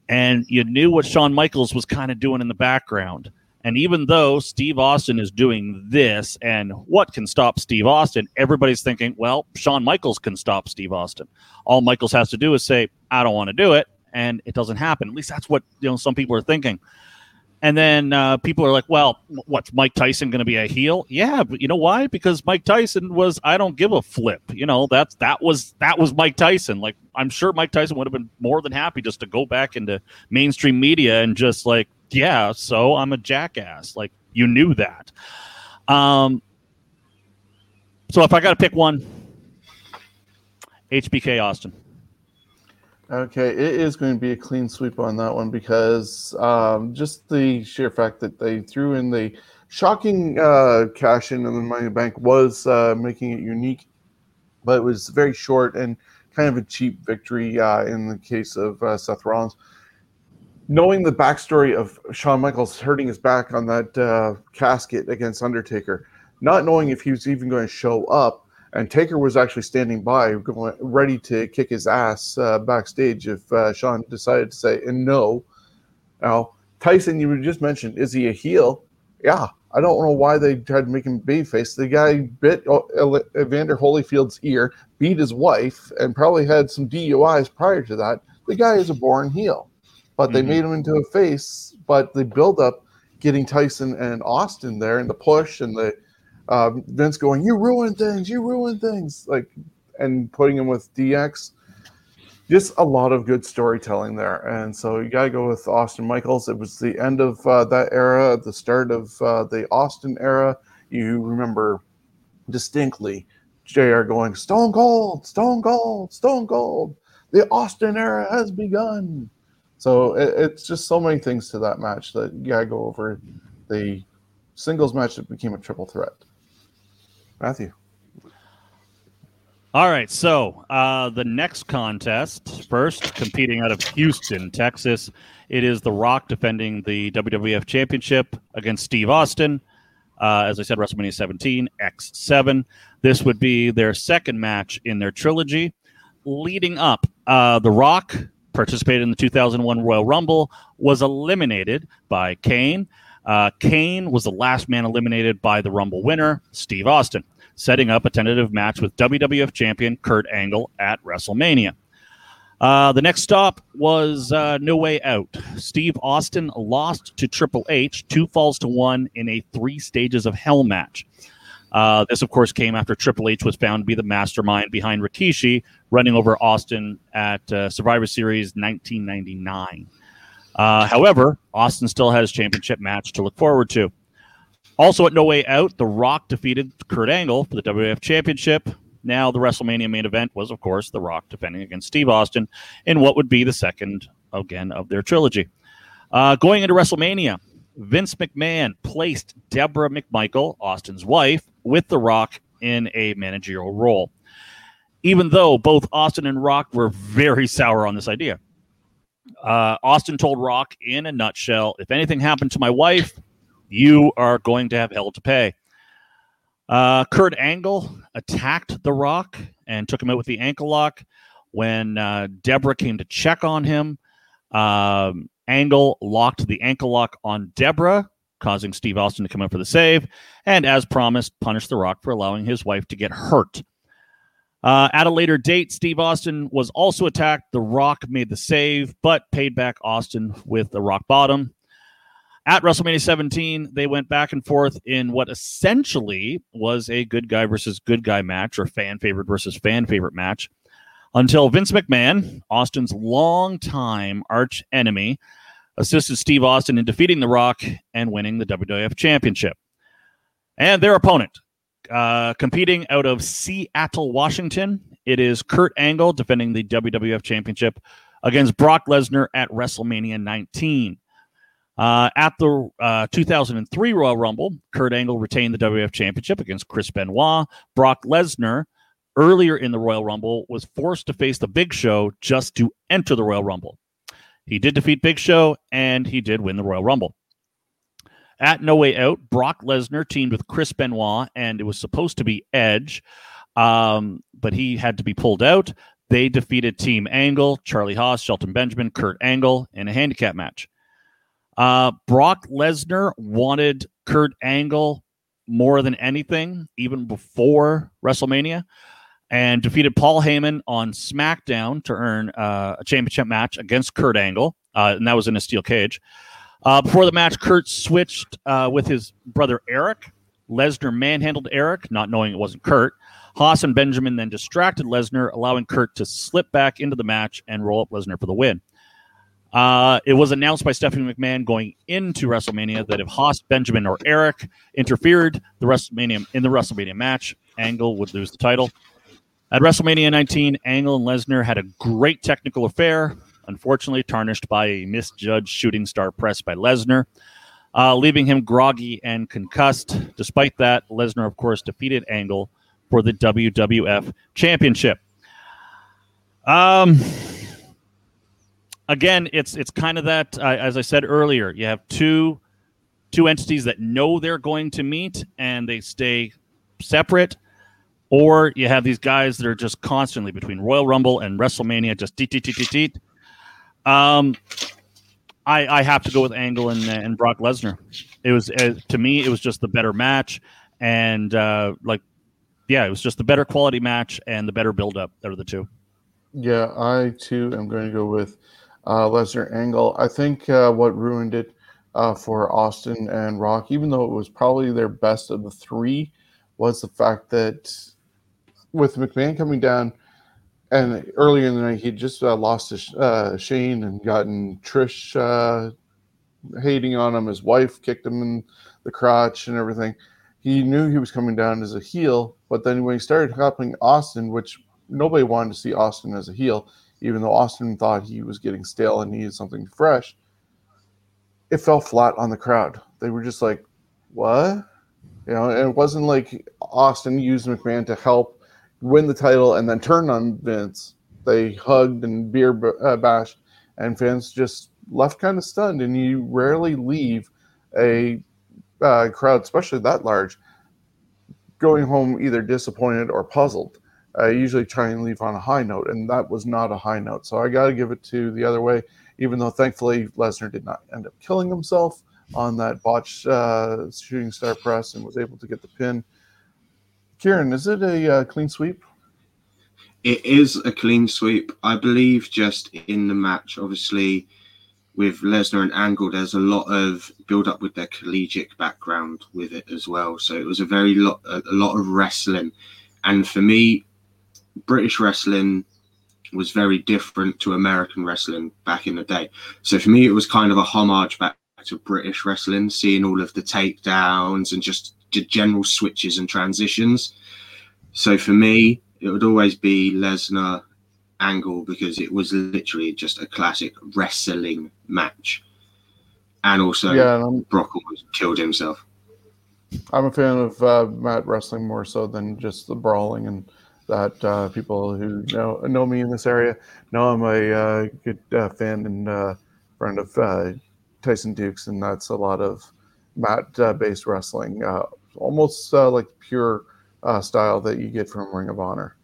S3: and you knew what Shawn Michaels was kind of doing in the background. And even though Steve Austin is doing this, and what can stop Steve Austin, everybody's thinking, well, Shawn Michaels can stop Steve Austin. All Michaels has to do is say, I don't want to do it, and it doesn't happen. At least that's what you know some people are thinking. And then uh, people are like, well, what's Mike Tyson going to be a heel? Yeah, but you know why? Because Mike Tyson was I don't give a flip. You know, that's that was that was Mike Tyson. Like I'm sure Mike Tyson would have been more than happy just to go back into mainstream media and just like yeah, so I'm a jackass. Like you knew that. Um, so if I got to pick one, HBK Austin.
S1: Okay, it is going to be a clean sweep on that one because um, just the sheer fact that they threw in the shocking uh, cash in on the Money Bank was uh, making it unique, but it was very short and kind of a cheap victory uh, in the case of uh, Seth Rollins knowing the backstory of Shawn Michaels hurting his back on that uh, casket against Undertaker, not knowing if he was even going to show up, and Taker was actually standing by, going, ready to kick his ass uh, backstage if uh, Shawn decided to say and no. Now Tyson, you just mentioned, is he a heel? Yeah, I don't know why they tried to make him babyface. The guy bit Evander Holyfield's ear, beat his wife, and probably had some DUIs prior to that. The guy is a born heel but they mm-hmm. made him into a face. But the build up, getting Tyson and Austin there, and the push and the uh, Vince going, "You ruin things, you ruin things," like, and putting him with DX. Just a lot of good storytelling there, and so you gotta go with Austin Michaels. It was the end of uh, that era, the start of uh, the Austin era. You remember distinctly JR going, Stone Cold, Stone Cold, Stone Cold. The Austin era has begun. So it, it's just so many things to that match that you gotta go over the singles match that became a triple threat. Matthew.
S3: All right, so uh, the next contest, first competing out of Houston, Texas, it is The Rock defending the WWF Championship against Steve Austin. Uh, as I said, WrestleMania 17 X7. This would be their second match in their trilogy. Leading up, uh, The Rock participated in the 2001 Royal Rumble, was eliminated by Kane. Uh, Kane was the last man eliminated by the Rumble winner, Steve Austin, setting up a tentative match with WWF champion Kurt Angle at WrestleMania. Uh, the next stop was uh, No Way Out. Steve Austin lost to Triple H two falls to one in a three stages of hell match. Uh, this, of course, came after Triple H was found to be the mastermind behind Rikishi running over Austin at uh, Survivor Series 1999. Uh, however, Austin still has championship match to look forward to. Also, at No Way Out, The Rock defeated Kurt Angle for the WWF Championship. Now, the WrestleMania main event was, of course, The Rock defending against Steve Austin in what would be the second, again, of their trilogy. Uh, going into WrestleMania, Vince McMahon placed Deborah McMichael, Austin's wife, with The Rock in a managerial role. Even though both Austin and Rock were very sour on this idea. Uh, Austin told Rock in a nutshell if anything happened to my wife, you are going to have hell to pay. Uh, Kurt Angle attacked The Rock and took him out with the ankle lock. When uh, Deborah came to check on him, um, Angle locked the ankle lock on Deborah, causing Steve Austin to come up for the save, and as promised, punished The Rock for allowing his wife to get hurt. Uh, at a later date, Steve Austin was also attacked. The Rock made the save, but paid back Austin with the rock bottom. At WrestleMania 17, they went back and forth in what essentially was a good guy versus good guy match or fan favorite versus fan favorite match until Vince McMahon, Austin's longtime arch enemy, assisted Steve Austin in defeating The Rock and winning the WWF Championship. And their opponent, uh, competing out of Seattle, Washington, it is Kurt Angle defending the WWF Championship against Brock Lesnar at WrestleMania 19. Uh, at the uh, 2003 Royal Rumble, Kurt Angle retained the WWF Championship against Chris Benoit. Brock Lesnar, earlier in the Royal Rumble, was forced to face the Big Show just to enter the Royal Rumble. He did defeat Big Show, and he did win the Royal Rumble. At No Way Out, Brock Lesnar teamed with Chris Benoit, and it was supposed to be Edge, um, but he had to be pulled out. They defeated Team Angle, Charlie Haas, Shelton Benjamin, Kurt Angle in a handicap match. Uh, Brock Lesnar wanted Kurt Angle more than anything, even before WrestleMania, and defeated Paul Heyman on SmackDown to earn uh, a championship match against Kurt Angle, uh, and that was in a steel cage. Uh, before the match, Kurt switched uh, with his brother Eric. Lesnar manhandled Eric, not knowing it wasn't Kurt. Haas and Benjamin then distracted Lesnar, allowing Kurt to slip back into the match and roll up Lesnar for the win. Uh, it was announced by Stephanie McMahon going into WrestleMania that if Haas, Benjamin, or Eric interfered the WrestleMania in the WrestleMania match, Angle would lose the title. At WrestleMania 19, Angle and Lesnar had a great technical affair, unfortunately tarnished by a misjudged shooting star press by Lesnar, uh, leaving him groggy and concussed. Despite that, Lesnar, of course, defeated Angle for the WWF Championship. Um, again, it's it's kind of that. Uh, as I said earlier, you have two two entities that know they're going to meet and they stay separate, or you have these guys that are just constantly between Royal Rumble and WrestleMania, just deet deet deet deet deet. Um, I I have to go with Angle and and Brock Lesnar. It was uh, to me, it was just the better match, and uh, like, yeah, it was just the better quality match and the better build up out of the two.
S1: Yeah, I too am going to go with uh, Lesnar Angle. I think uh, what ruined it uh, for Austin and Rock, even though it was probably their best of the three, was the fact that with McMahon coming down, and earlier in the night he just uh, lost to uh, Shane and gotten Trish uh, hating on him. His wife kicked him in the crotch and everything. He knew he was coming down as a heel, but then when he started helping Austin, which nobody wanted to see Austin as a heel, even though Austin thought he was getting stale and needed something fresh, it fell flat on the crowd. They were just like, what? You know, and it wasn't like Austin used McMahon to help win the title and then turn on Vince. They hugged and beer uh, bashed, and fans just left kind of stunned. And you rarely leave a uh, crowd, especially that large, going home either disappointed or puzzled. I usually try and leave on a high note, and that was not a high note. So I got to give it to the other way, even though thankfully Lesnar did not end up killing himself on that botched uh, shooting star press and was able to get the pin. Kieran, is it a uh, clean sweep?
S2: It is a clean sweep. I believe just in the match, obviously, with Lesnar and Angle, there's a lot of build up with their collegiate background with it as well. So it was a very lot, a lot of wrestling. And for me, British wrestling was very different to American wrestling back in the day. So for me, it was kind of a homage back to British wrestling, seeing all of the takedowns and just general switches and transitions. So for me, it would always be Lesnar Angle because it was literally just a classic wrestling match. And also, yeah, Brock almost killed himself.
S1: I'm a fan of uh, mat wrestling more so than just the brawling and that uh, people who know know me in this area know I'm a uh, good uh, fan and uh, friend of uh, Tyson Dux, and that's a lot of mat-based wrestling, almost like pure style that you get from Ring of Honor.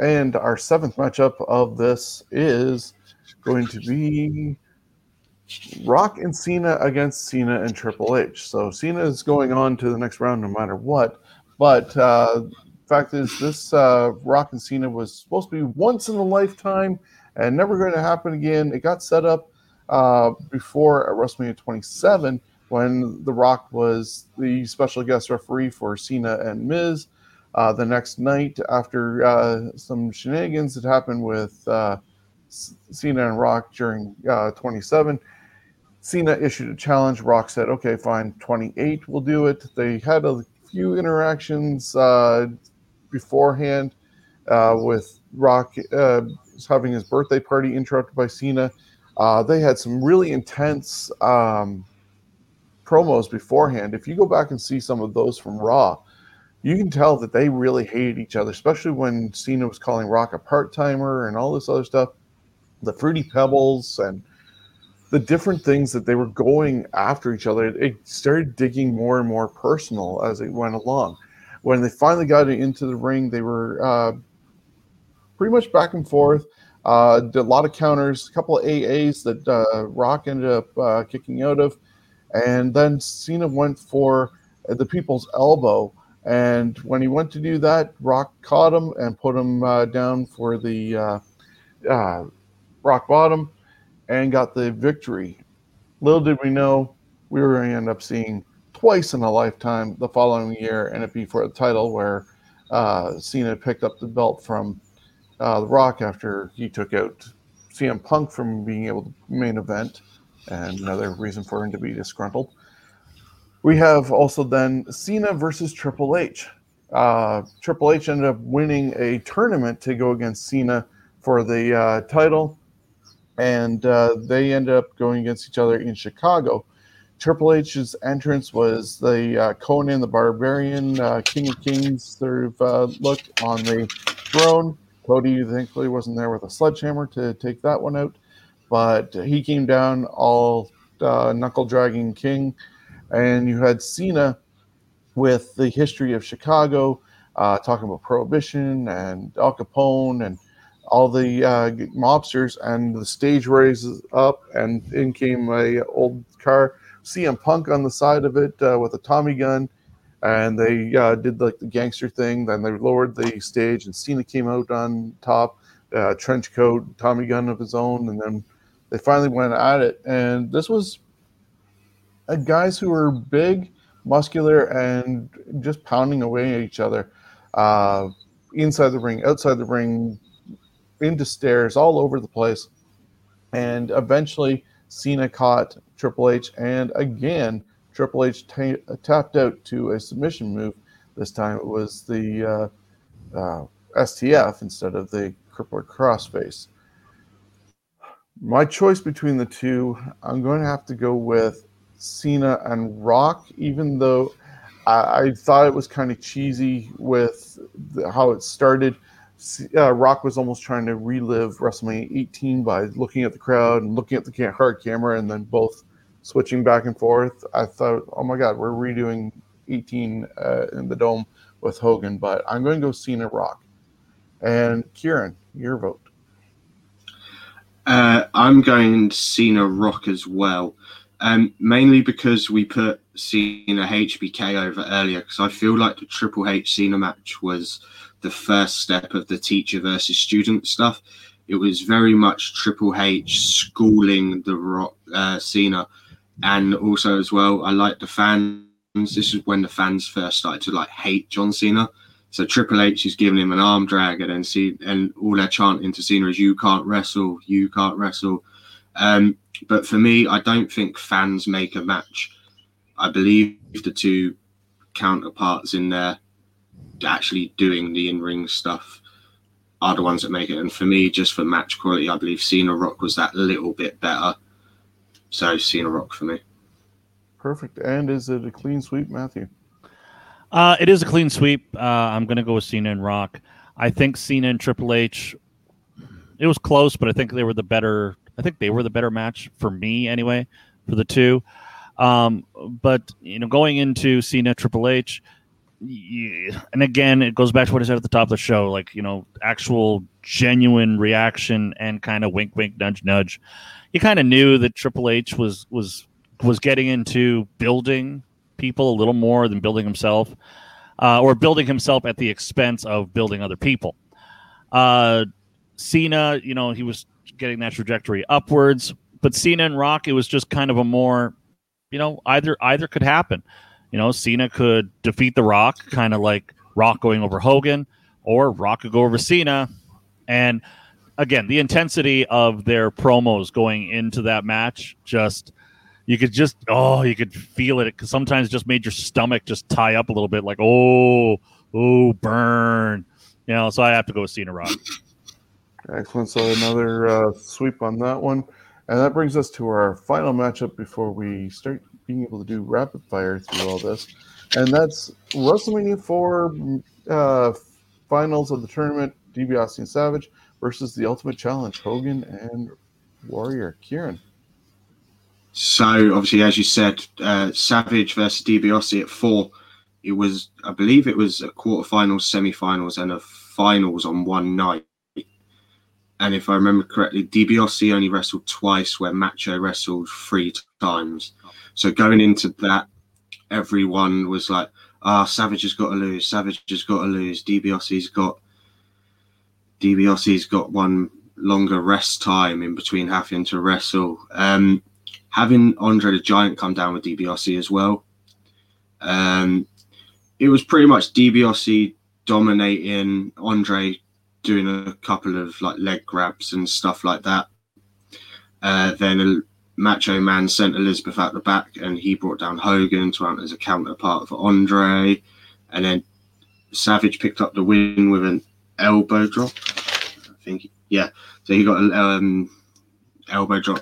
S1: And our seventh matchup of this is going to be Rock and Cena against Cena and Triple H. So Cena is going on to the next round no matter what. But uh, fact is, this uh, Rock and Cena was supposed to be once in a lifetime and never going to happen again. It got set up uh, before at WrestleMania 27 when The Rock was the special guest referee for Cena and Miz. Uh, the next night, after uh, some shenanigans that happened with uh, Cena and Rock during uh, 27, Cena issued a challenge. Rock said, okay, fine, 28 will do it. They had a few interactions uh, beforehand uh, with Rock having his birthday party interrupted by Cena. They had some really intense um, promos beforehand. If you go back and see some of those from Raw, you can tell that they really hated each other, especially when Cena was calling Rock a part timer and all this other stuff. The Fruity Pebbles and the different things that they were going after each other, it started digging more and more personal as it went along. When they finally got into the ring, they were uh, pretty much back and forth. Uh, did a lot of counters, a couple of AAs that uh, Rock ended up uh, kicking out of, and then Cena went for the people's elbow. And when he went to do that, Rock caught him and put him uh, down for the uh, uh, rock bottom and got the victory. Little did we know we were going to end up seeing twice in a lifetime the following year, and it be for the title where uh, Cena picked up the belt from uh, The Rock after he took out CM Punk from being able to main event, and another reason for him to be disgruntled. We have also then Cena versus Triple H. Uh, Triple H ended up winning a tournament to go against Cena for the uh, title and uh, they ended up going against each other in Chicago. Triple H's entrance was the uh, Conan the Barbarian, uh, King of Kings sort of uh, look on the throne. Cody thankfully wasn't there with a sledgehammer to take that one out, but he came down all uh, knuckle dragging King, and you had Cena with the history of Chicago, uh, talking about Prohibition and Al Capone and all the uh, mobsters, and the stage raises up, and in came a old car, CM Punk on the side of it uh, with a Tommy gun, and they uh, did like the gangster thing. Then they lowered the stage, and Cena came out on top, uh, trench coat, Tommy gun of his own, and then they finally went at it. And this was guys who were big, muscular, and just pounding away at each other. Uh, inside the ring, outside the ring, into stairs all over the place. And eventually, Cena caught Triple H, and again, Triple H tapped out to a submission move. This time it was the uh, uh, STF instead of the crippler crossface. My choice between the two, I'm going to have to go with Cena and Rock, even though I, I thought it was kind of cheesy with the, how it started uh, Rock was almost trying to relive WrestleMania 18 by looking at the crowd and looking at the hard camera, and then both switching back and forth. I thought, oh my God, we're redoing 18 uh, in the dome with Hogan, but I'm going to go Cena Rock. And Kieran, your vote.
S2: Uh, I'm going Cena Rock as well, um, mainly because we put Cena HBK over earlier, because I feel like the Triple H Cena match was the first step of the teacher versus student stuff. It was very much Triple H schooling the Rock uh, Cena, and also as well, I like the fans. This is when the fans first started to like hate John Cena. So Triple H is giving him an arm drag, and then see, and all they're chanting to Cena is "You can't wrestle, you can't wrestle." Um, but for me, I don't think fans make a match. I believe the two counterparts in there actually doing the in ring stuff are the ones that make it. And for me, just for match quality, I believe Cena Rock was that little bit better. So Cena Rock for me.
S1: Perfect. And is it a clean sweep, Matthew?
S3: Uh, it is a clean sweep. Uh, I'm going to go with Cena and Rock. I think Cena and Triple H. It was close, but I think they were the better. I think they were the better match for me anyway, for the two. Um, but you know, going into Cena Triple H, and again, it goes back to what I said at the top of the show, like you know, actual genuine reaction and kind of wink, wink, nudge, nudge. You kind of knew that Triple H was was was getting into building people a little more than building himself. uh, or building himself at the expense of building other people. Uh, Cena, you know, he was getting that trajectory upwards, but Cena and Rock, it was just kind of a more, you know, either either could happen. You know, Cena could defeat The Rock, kind of like Rock going over Hogan, or Rock could go over Cena. And again, the intensity of their promos going into that match just you could just oh you could feel it. Because sometimes just made your stomach just tie up a little bit like oh oh burn. You know so i have to go with cena rock.
S1: Excellent. So another uh, sweep on that one. And that brings us to our final matchup before we start being able to do rapid fire through all this. And that's wrestlemania 4 uh, finals of the tournament DiBiase and savage versus the ultimate challenge hogan and warrior kieran
S2: so obviously, as you said, uh, Savage versus DiBiase at four. It was, I believe, it was a quarterfinals, semi-finals, and a finals on one night. And if I remember correctly, DiBiase only wrestled twice, where Macho wrestled three times. So going into that, everyone was like, "Ah, oh, Savage has got to lose. Savage has got to lose. DiBiase's got DiBiase's got one longer rest time in between having to wrestle." Um, having Andre the Giant come down with DiBiase as well. Um, it was pretty much DiBiase dominating Andre doing a couple of like leg grabs and stuff like that. Uh, then Macho Man sent Elizabeth out the back, and he brought down Hogan to act as a counterpart for Andre. And then Savage picked up the win with an elbow drop. I think, yeah. So he got an um, elbow drop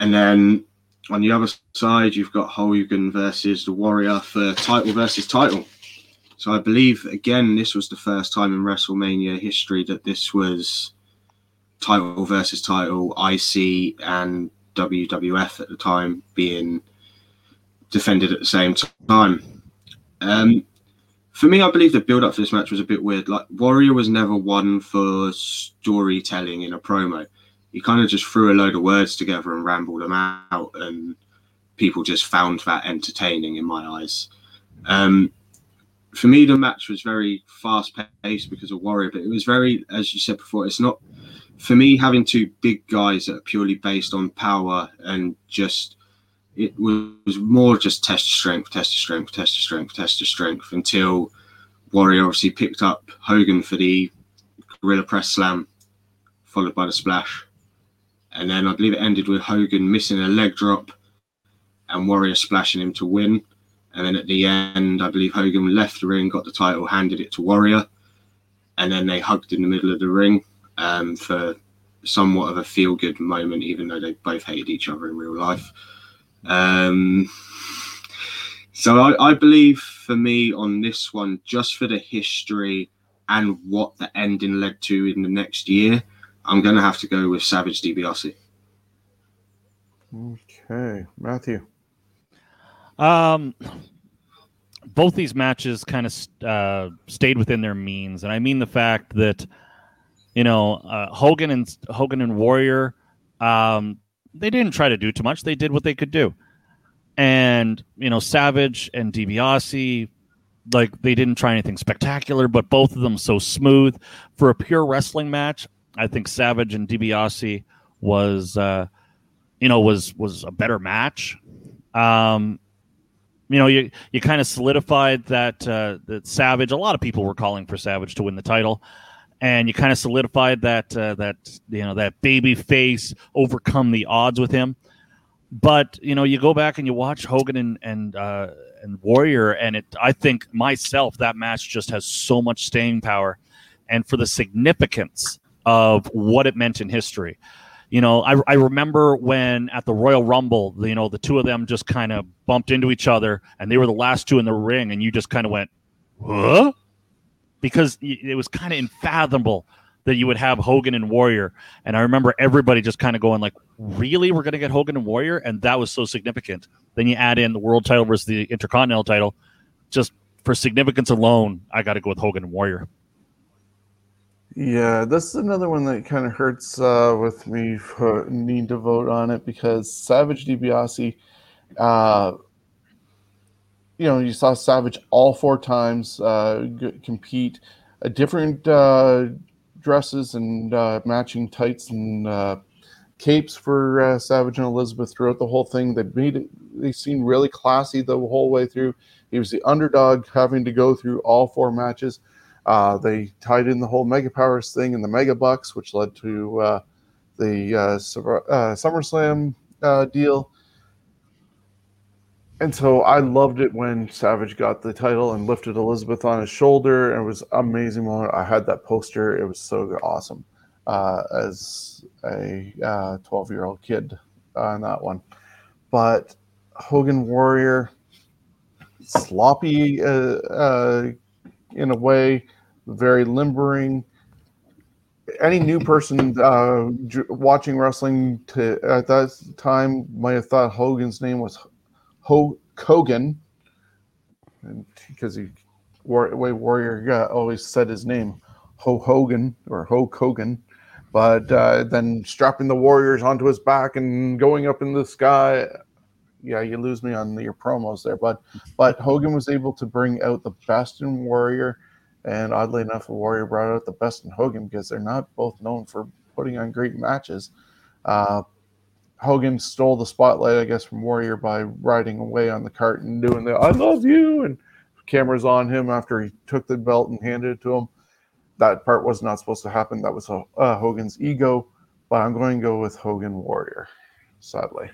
S2: and then on the other side, you've got Hogan versus the Warrior for title versus title. So I believe again, this was the first time in WrestleMania history that this was title versus title, IC and WWF at the time being defended at the same time. Um, for me, I believe the build up for this match was a bit weird. Like Warrior was never one for storytelling in a promo he kind of just threw a load of words together and rambled them out, and people just found that entertaining in my eyes. Um, for me, the match was very fast paced because of Warrior, but it was very, as you said before, it's not for me having two big guys that are purely based on power and just it was more just test strength, test strength, test strength, test strength until Warrior obviously picked up Hogan for the Gorilla Press Slam, followed by the splash. And then I believe it ended with Hogan missing a leg drop and Warrior splashing him to win. And then at the end, I believe Hogan left the ring, got the title, handed it to Warrior. And then they hugged in the middle of the ring um, for somewhat of a feel good moment, even though they both hated each other in real life. Um, so I, I believe for me on this one, just for the history and what the ending led to in the next year, I'm going to have to go with Savage DiBiase.
S1: Okay, Matthew.
S3: Um, both these matches kind of uh, stayed within their means, and I mean the fact that you know uh, Hogan and Hogan and Warrior, um, they didn't try to do too much. They did what they could do, and you know Savage and DiBiase, like they didn't try anything spectacular, but both of them so smooth for a pure wrestling match. I think Savage and DiBiase was, uh, you know, was was a better match. Um, you know, you you kind of solidified that uh, that Savage. A lot of people were calling for Savage to win the title, and you kind of solidified that uh, that you know that baby face overcome the odds with him. But you know, you go back and you watch Hogan and and uh, and Warrior, and it. I think myself that match just has so much staying power, and for the significance of what it meant in history. You know, I, I remember when at the Royal Rumble, you know, the two of them just kind of bumped into each other and they were the last two in the ring, and you just kind of went, huh? Because it was kind of unfathomable that you would have Hogan and Warrior. And I remember everybody just kind of going like, really? We're going to get Hogan and Warrior? And that was so significant. Then you add in the world title versus the intercontinental title. Just for significance alone, I got to go with Hogan and Warrior.
S1: Yeah, this is another one that kind of hurts uh, with me for need to vote on it because Savage DiBiase, uh, you know, you saw Savage all four times uh, g- compete, a different uh, dresses and uh, matching tights and uh, capes for uh, Savage and Elizabeth throughout the whole thing. They made it. They seemed really classy the whole way through. He was the underdog, having to go through all four matches. Uh, they tied in the whole Mega Powers thing and the Mega Bucks, which led to uh, the uh, uh SummerSlam uh, deal. And so I loved it when Savage got the title and lifted Elizabeth on his shoulder. And it was amazing moment. I had that poster. It was so awesome uh, as a 12 year old kid on that one. But Hogan Warrior, sloppy uh, uh, in a way, very limbering. Any new person uh, watching wrestling to at that time might have thought Hogan's name was Ho Kogan, because he war, way Warrior always said his name, Ho Hogan or Ho Kogan. But uh, then strapping the Warriors onto his back and going up in the sky, yeah, you lose me on your promos there. But but Hogan was able to bring out the best in Warrior, and oddly enough, Warrior brought out the best in Hogan because they're not both known for putting on great matches. Uh, Hogan stole the spotlight, I guess, from Warrior by riding away on the cart and doing the "I love you" and cameras on him after he took the belt and handed it to him. That part was not supposed to happen. That was uh, Hogan's ego, but I'm going to go with Hogan Warrior, sadly.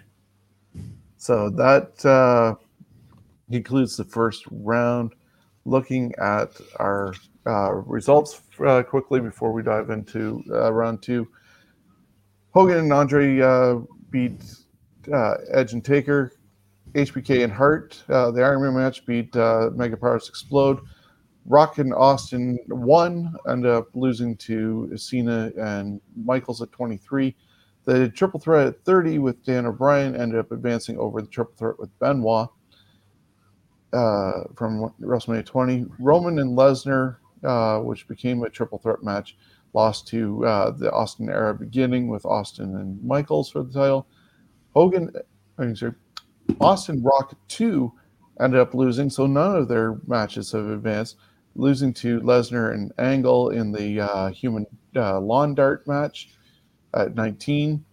S1: So that uh, concludes the first round. Looking at our uh, results uh, quickly before we dive into uh, round two. Hogan and Andre uh, beat uh, Edge and Taker. HBK and Hart. the Iron Man match beat Mega Powers Explode. Rock and Austin won, ended up losing to Cena and Michaels at 23. The triple threat at 30 with Daniel Bryan ended up advancing over the triple threat with Benoit uh, from WrestleMania 20. Roman and Lesnar, uh, which became a triple threat match, lost to uh, the Austin era beginning with Austin and Michaels for the title. Hogan, I mean, sorry, Austin Rock 2 ended up losing, so none of their matches have advanced, losing to Lesnar and Angle in the uh, human uh, lawn dart match at 19.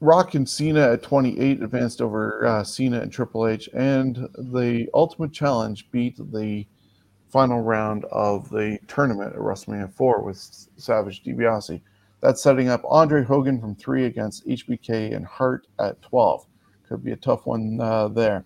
S1: Rock and Cena at 28 advanced over uh, Cena and Triple H, and the Ultimate Challenge beat the final round of the tournament at WrestleMania 4 with Savage DiBiase. That's setting up Andre Hogan from three against HBK and Hart at 12. Could be a tough one uh, there.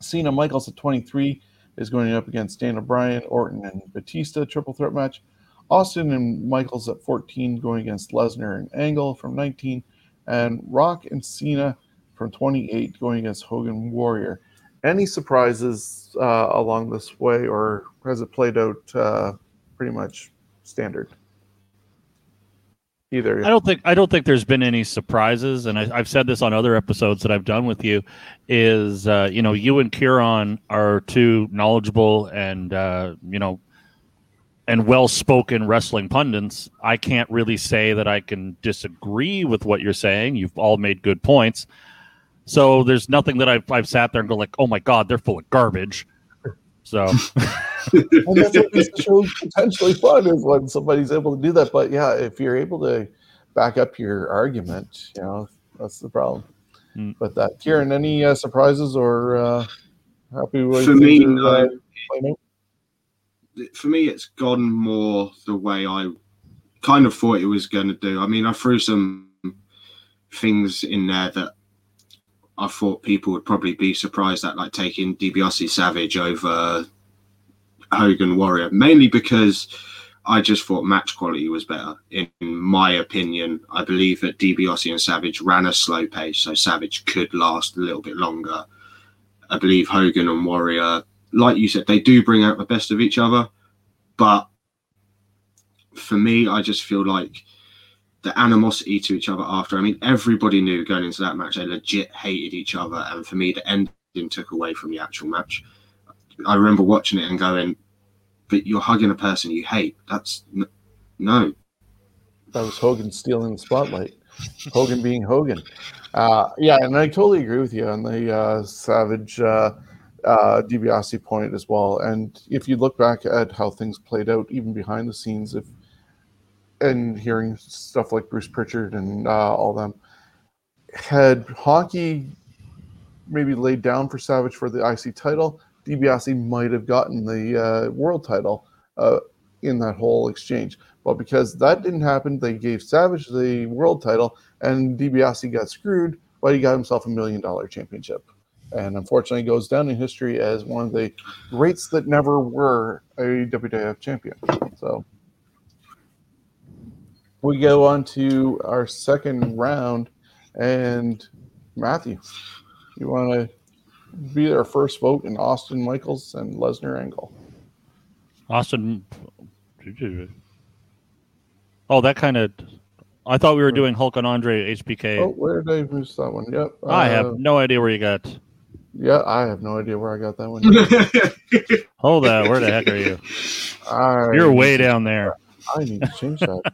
S1: Cena Michaels at 23 is going up against Daniel Bryan, Orton, and Batista triple threat match. Austin and Michaels at 14 going against Lesnar and Angle from 19, and Rock and Cena from 28 going against Hogan Warrior. Any surprises uh, along this way, or has it played out uh, pretty much standard? Either.
S3: I don't think I don't think there's been any surprises, and I, have said this on other episodes that I've done with you. Is uh, you know you and Kieran are two knowledgeable and uh, you know and well-spoken wrestling pundits, I can't really say that I can disagree with what you're saying. You've all made good points. So there's nothing that I've, I've sat there and go like, oh my God, they're full of garbage. So [laughs]
S1: and that's what makes the show potentially fun is when somebody's able to do that. But yeah, if you're able to back up your argument, you know, that's the problem. Mm. But that, Kieran, any uh, surprises or uh, happy with
S2: For me, are, uh, for me, it's gone more the way I kind of thought it was going to do. I mean, I threw some things in there that I thought people would probably be surprised at, like taking DiBiase Savage over Hogan Warrior, mainly because I just thought match quality was better. In my opinion, I believe that DiBiase and Savage ran a slow pace, so Savage could last a little bit longer. I believe Hogan and Warrior like you said, they do bring out the best of each other. But for me, I just feel like the animosity to each other after. I mean, everybody knew going into that match they legit hated each other, and for me, the ending took away from the actual match. I remember watching it and going, "But you're hugging a person you hate. That's n- no."
S1: That was Hogan stealing the spotlight. Hogan being Hogan. Uh, yeah, and I totally agree with you on the uh, Savage. Uh, uh, DiBiase point as well. And if you look back at how things played out, even behind the scenes, if and hearing stuff like Bruce Pritchard and uh, all them, had Honky maybe laid down for Savage for the IC title, DiBiase might have gotten the uh, world title uh, in that whole exchange. But because that didn't happen, they gave Savage the world title, and DiBiase got screwed, but he got himself a million dollar championship. And unfortunately, goes down in history as one of the greats that never were a WWF champion. So we go on to our second round, and Matthew, you want to be our first vote in Austin Michaels and Lesnar Angle?
S3: Austin. Oh, that kind of. I thought we were doing Hulk and Andre HBK.
S1: Oh, where did I miss that one? Yep.
S3: I have uh, no idea where you got.
S1: Yeah, I have no idea where I got that one. [laughs]
S3: Hold on, where the heck are you? I You're way down there.
S1: I need to change that.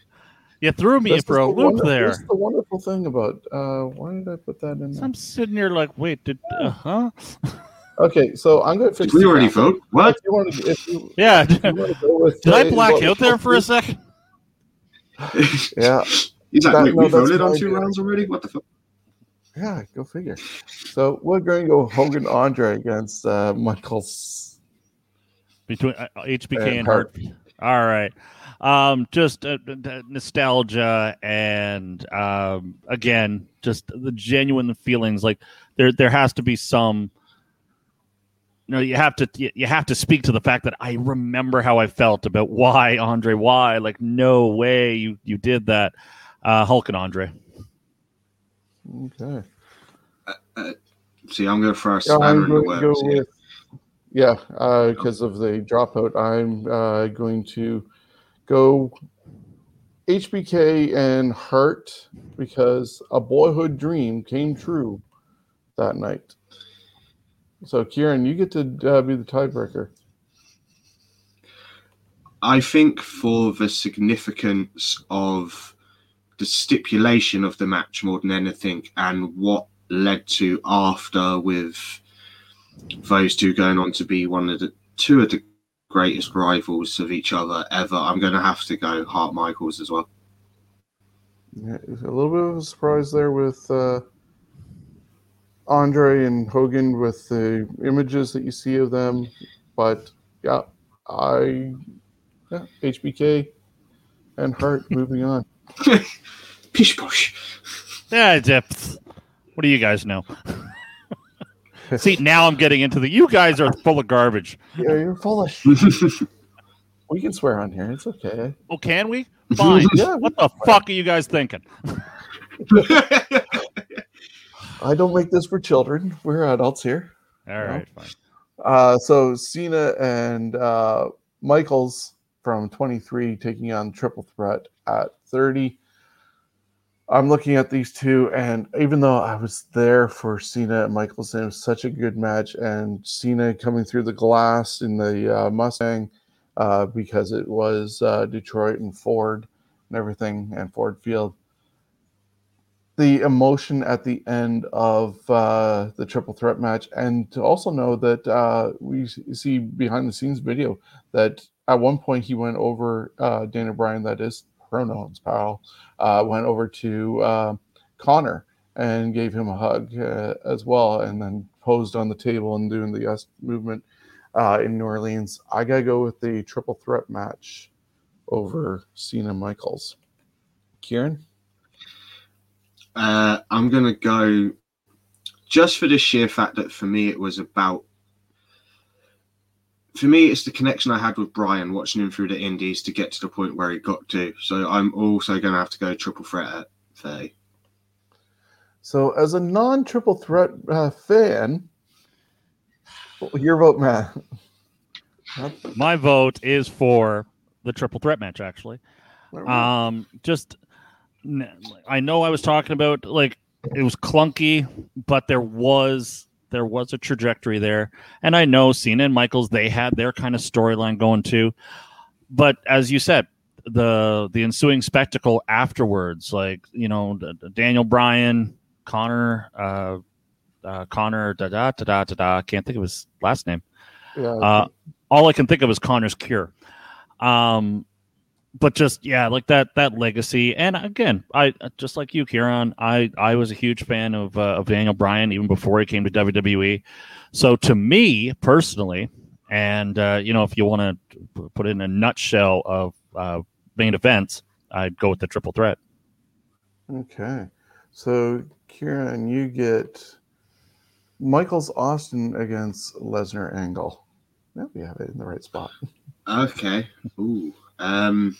S1: [laughs]
S3: you threw me for a loop there.
S1: That's the wonderful thing about. Uh, why did I put that in? There?
S3: I'm sitting here like, wait, did uh huh? [laughs]
S1: Okay, so I'm going to fix.
S2: Did we already vote? What? If you
S3: want to, if you, yeah. If you with, did I black out there for a second?
S1: yeah.
S2: He's like, wait, we voted on two rounds already? What the fuck?
S1: Yeah, go figure. So we're going to go Hogan Andre against uh, Michaels.
S3: Between uh, HBK and, and Hart. All right. Um, just uh, nostalgia and um, again, just the genuine feelings. Like there, there has to be some you know you have to you have to speak to the fact that I remember how I felt about why Andre why like no way you you did that uh Hulk and Andre
S1: okay
S2: uh, uh, see I'm going to throw a spanner in the works with,
S1: yeah because uh, of the dropout I'm uh, going to go HBK and Hart because a boyhood dream came true that night so, Kieran, you get to uh, be the tiebreaker.
S2: I think for the significance of the stipulation of the match more than anything, and what led to after with those two going on to be one of the two of the greatest rivals of each other ever, I'm going to have to go Hart Michaels as well.
S1: Yeah, a little bit of a surprise there with uh, Andre and Hogan with the images that you see of them. But yeah, I yeah, HBK and Hart moving on. [laughs]
S2: Pish posh.
S3: Yeah, depth. What do you guys know? [laughs] See, now I'm getting into the. You guys are full of garbage.
S1: Yeah, you're full of. [laughs] we can swear on here. It's okay.
S3: Oh, can we? Fine. yeah, what the fuck are you guys thinking?
S1: I don't make this for children. We're adults here.
S3: All right, fine.
S1: Uh, so Cena and uh, Michaels from 23 taking on Triple Threat at 30. I'm looking at these two, and even though I was there for Cena and Michaels, and it was such a good match, and Cena coming through the glass in the uh, Mustang uh, because it was uh, Detroit and Ford and everything, and Ford Field the emotion at the end of uh, the triple threat match, and to also know that uh, we see behind the scenes video that at one point he went over uh, Daniel Bryan, that is pronouns pal, uh, went over to uh, Connor and gave him a hug uh, as well, and then posed on the table and doing the S movement in New Orleans. I gotta go with the triple threat match over Cena Michaels. Kieran.
S2: Uh, I'm to go just for the sheer fact that for me it was about. For me, it's the connection I had with Bryan watching him through the Indies to get to the point where he got to. So I'm also going to have to go triple threat at 30.
S1: So, as a non triple threat uh, fan, your vote, Matt.
S3: My vote is for the triple threat match. Actually, um, just I know I was talking about like it was clunky, but there was there was a trajectory there, and I know Cena and Michaels they had their kind of storyline going too. But as you said, the the ensuing spectacle afterwards, like you know Daniel Bryan, Connor, uh, uh, Connor da da da da da da. Can't think of his last name.
S1: Yeah.
S3: Uh, all I can think of is Connor's cure. Um, but just yeah, like that that legacy. And again, I just like you, Kieran. I I was a huge fan of uh, of Daniel Bryan even before he came to WWE. So to me personally, and uh, you know, if you want to put it in a nutshell of uh, main events, I'd go with the triple threat.
S1: Okay. So, Kieran, you get Michaels Austin against Lesnar Angle. Yeah, we have it in the right spot.
S2: Okay. Ooh. Um.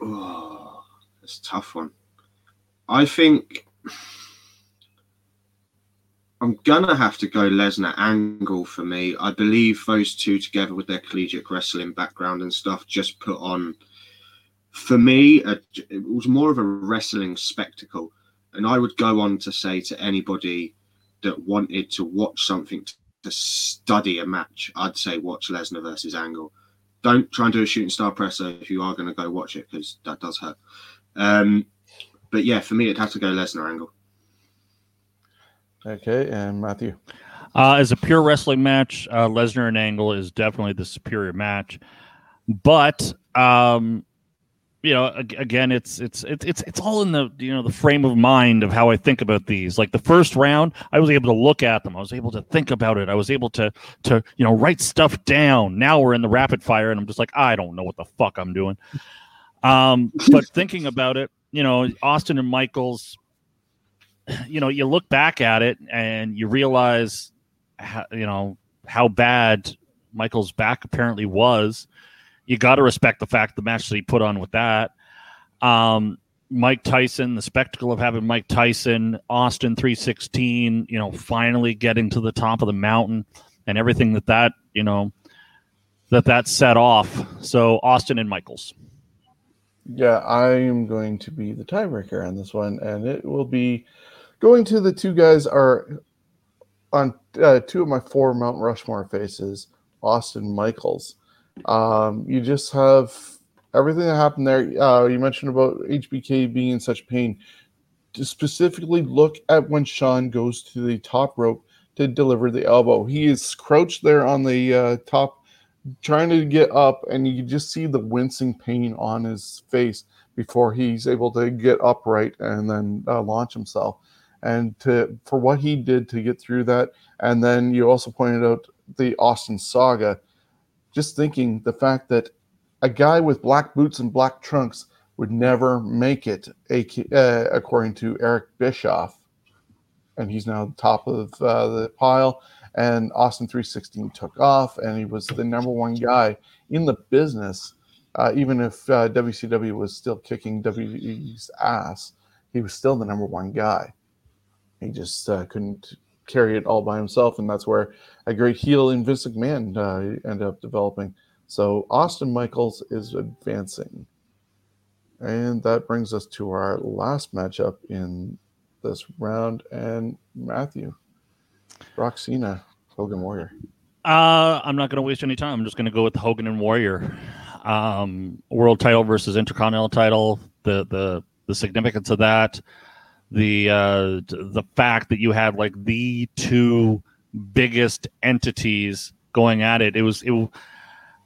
S2: Oh, it's a tough one. I think I'm gonna have to go Lesnar Angle for me. I believe those two together with their collegiate wrestling background and stuff just put on for me, a, it was more of a wrestling spectacle. And I would go on to say to anybody that wanted to watch something to study a match, I'd say watch Lesnar versus Angle. Don't try and do a shooting star presser if you are going to go watch it because that does hurt. Um, but yeah, for me, it'd have to go Lesnar Angle.
S1: Okay, and Matthew.
S3: Uh, as a pure wrestling match, uh, Lesnar and Angle is definitely the superior match. But um, you know again it's it's it's it's it's all in the you know the frame of mind of how i think about these. Like the first round i was able to look at them. I was able to think about it. I was able to to you know write stuff down. Now we're in the rapid fire and i'm just like i don't know what the fuck i'm doing. Um but [laughs] thinking about it you know austin and michaels you know you look back at it and you realize how, you know how bad michael's back apparently was you got to respect the fact the match that he put on with that. Um, Mike Tyson, the spectacle of having Mike Tyson, Austin 316, you know, finally getting to the top of the mountain and everything that that, you know, that that set off. So Austin and Michaels.
S1: Yeah, I am going to be the tiebreaker on this one, and it will be going to the two guys are on uh, two of my four Mount Rushmore faces, Austin Michaels. Um, you just have everything that happened there. Uh, you mentioned about HBK being in such pain. To specifically look at when Shawn goes to the top rope to deliver the elbow. He is crouched there on the uh, top, trying to get up, and you just see the wincing pain on his face before he's able to get upright and then uh, launch himself. And to for what he did to get through that, and then you also pointed out the Austin saga just thinking the fact that a guy with black boots and black trunks would never make it, uh, according to Eric Bischoff. And he's now top of uh, the pile. And Austin 316 took off, and he was the number one guy in the business. Uh, even if uh, WCW was still kicking WWE's ass, he was still the number one guy. He just uh, couldn't carry it all by himself, and that's where a great heel in Vince McMahon uh, ended up developing. So Austin Michaels is advancing, and that brings us to our last matchup in this round. And Matthew, Cena, Hogan Warrior.
S3: Uh, I'm not going to waste any time. I'm just going to go with Hogan and Warrior. Um, world title versus Intercontinental title. The the the significance of that the uh, the fact that you had like the two biggest entities going at it. It was it,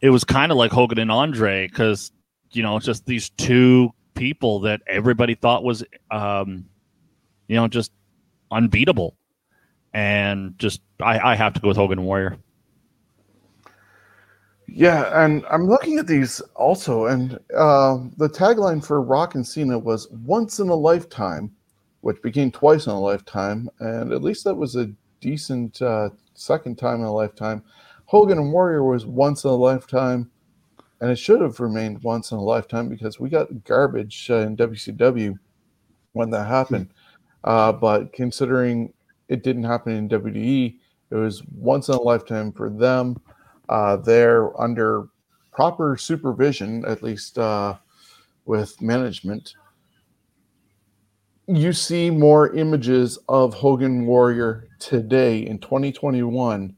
S3: it was kind of like Hogan and Andre because you know just these two people that everybody thought was um, you know just unbeatable, and just I, I have to go with Hogan Warrior.
S1: Yeah, and I'm looking at these also, and uh, the tagline for Rock and Cena was "Once in a lifetime." Which became twice in a lifetime, and at least that was a decent uh, second time in a lifetime. Hogan and Warrior was once in a lifetime, and it should have remained once in a lifetime because we got garbage uh, in WCW when that happened. Uh, but considering it didn't happen in WWE, it was once in a lifetime for them. Uh, they're under proper supervision, at least uh, with management you see more images of Hogan Warrior today in 2021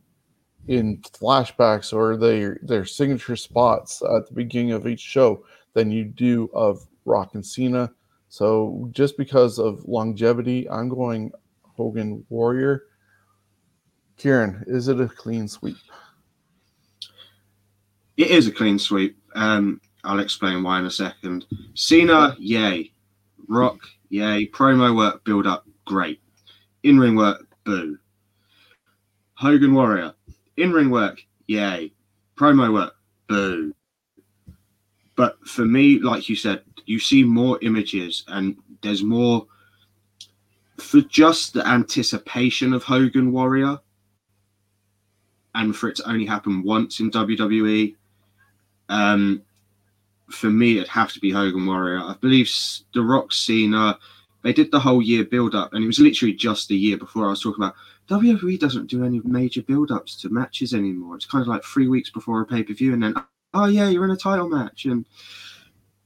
S1: in flashbacks or their their signature spots at the beginning of each show than you do of Rock and Cena. So just because of longevity, I'm going Hogan Warrior. Kieran, is it a clean sweep?
S2: It is a clean sweep. Um, I'll explain why in a second. Cena, yay. Rock, yay. Promo work, build up, great. In ring work, boo. Hogan Warrior, in ring work, yay. Promo work, boo. But for me, like you said, you see more images and there's more for just the anticipation of Hogan Warrior and for it to only happen once in WWE. Um, for me, it'd have to be Hogan Warrior. I believe The Rock Cena, they did the whole year build up, and it was literally just the year before I was talking about WWE doesn't do any major build ups to matches anymore. It's kind of like three weeks before a pay per view, and then, oh yeah, you're in a title match. And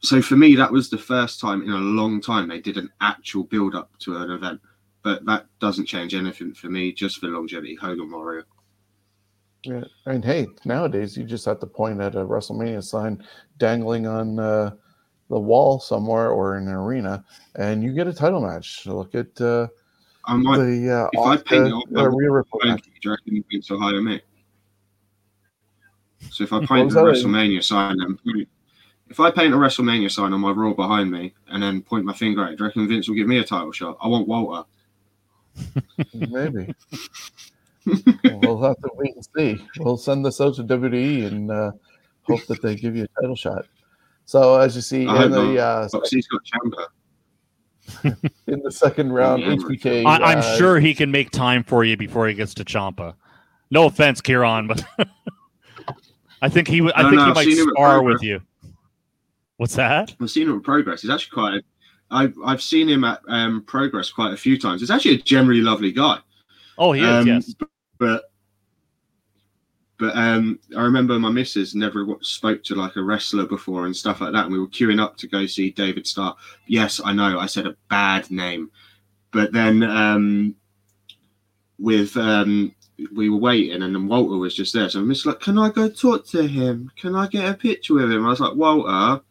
S2: so for me, that was the first time in a long time they did an actual build up to an event. But that doesn't change anything for me, just for longevity. Hogan Warrior.
S1: Yeah, and hey, nowadays you just have to point at a WrestleMania sign dangling on uh, the wall somewhere or in an arena, and you get a title match. Look at uh,
S2: I might,
S1: the uh,
S2: if I paint it on
S1: uh, Rhea Ripley
S2: do you reckon you think so high on me? So if I paint
S1: was
S2: a
S1: that?
S2: WrestleMania sign and point, if I paint a WrestleMania sign on my Raw behind me and then point my finger at it, do you reckon Vince will give me a title shot? I want Walter.
S1: Maybe. [laughs] we'll have to wait and see. We'll send this out to WWE and uh, hope that they give you a title shot. So as you see
S2: I
S1: in
S2: hope
S1: the uh,
S2: But he's got Chamber. [laughs]
S1: in the second round,
S2: Yeah.
S1: HBK.
S3: I, I'm
S1: uh,
S3: sure he can make time for you before he gets to Champa. No offense, Kieran, but [laughs] I think he would. I
S2: No,
S3: think
S2: no,
S3: he
S2: I've
S3: might
S2: seen him at
S3: spar with you. What's that?
S2: I've seen him at Progress. He's actually quite. I've I've seen him at um, Progress quite a few times. He's actually a generally lovely guy.
S3: Oh, he is.
S2: Um,
S3: yes.
S2: But but but um, I remember my missus never spoke to like a wrestler before and stuff like that. And we were queuing up to go see David Starr. Yes, I know I said a bad name, but then um, with um, we were waiting and then Walter was just there. So I'm just like, can I go talk to him? Can I get a picture with him? I was like, Walter.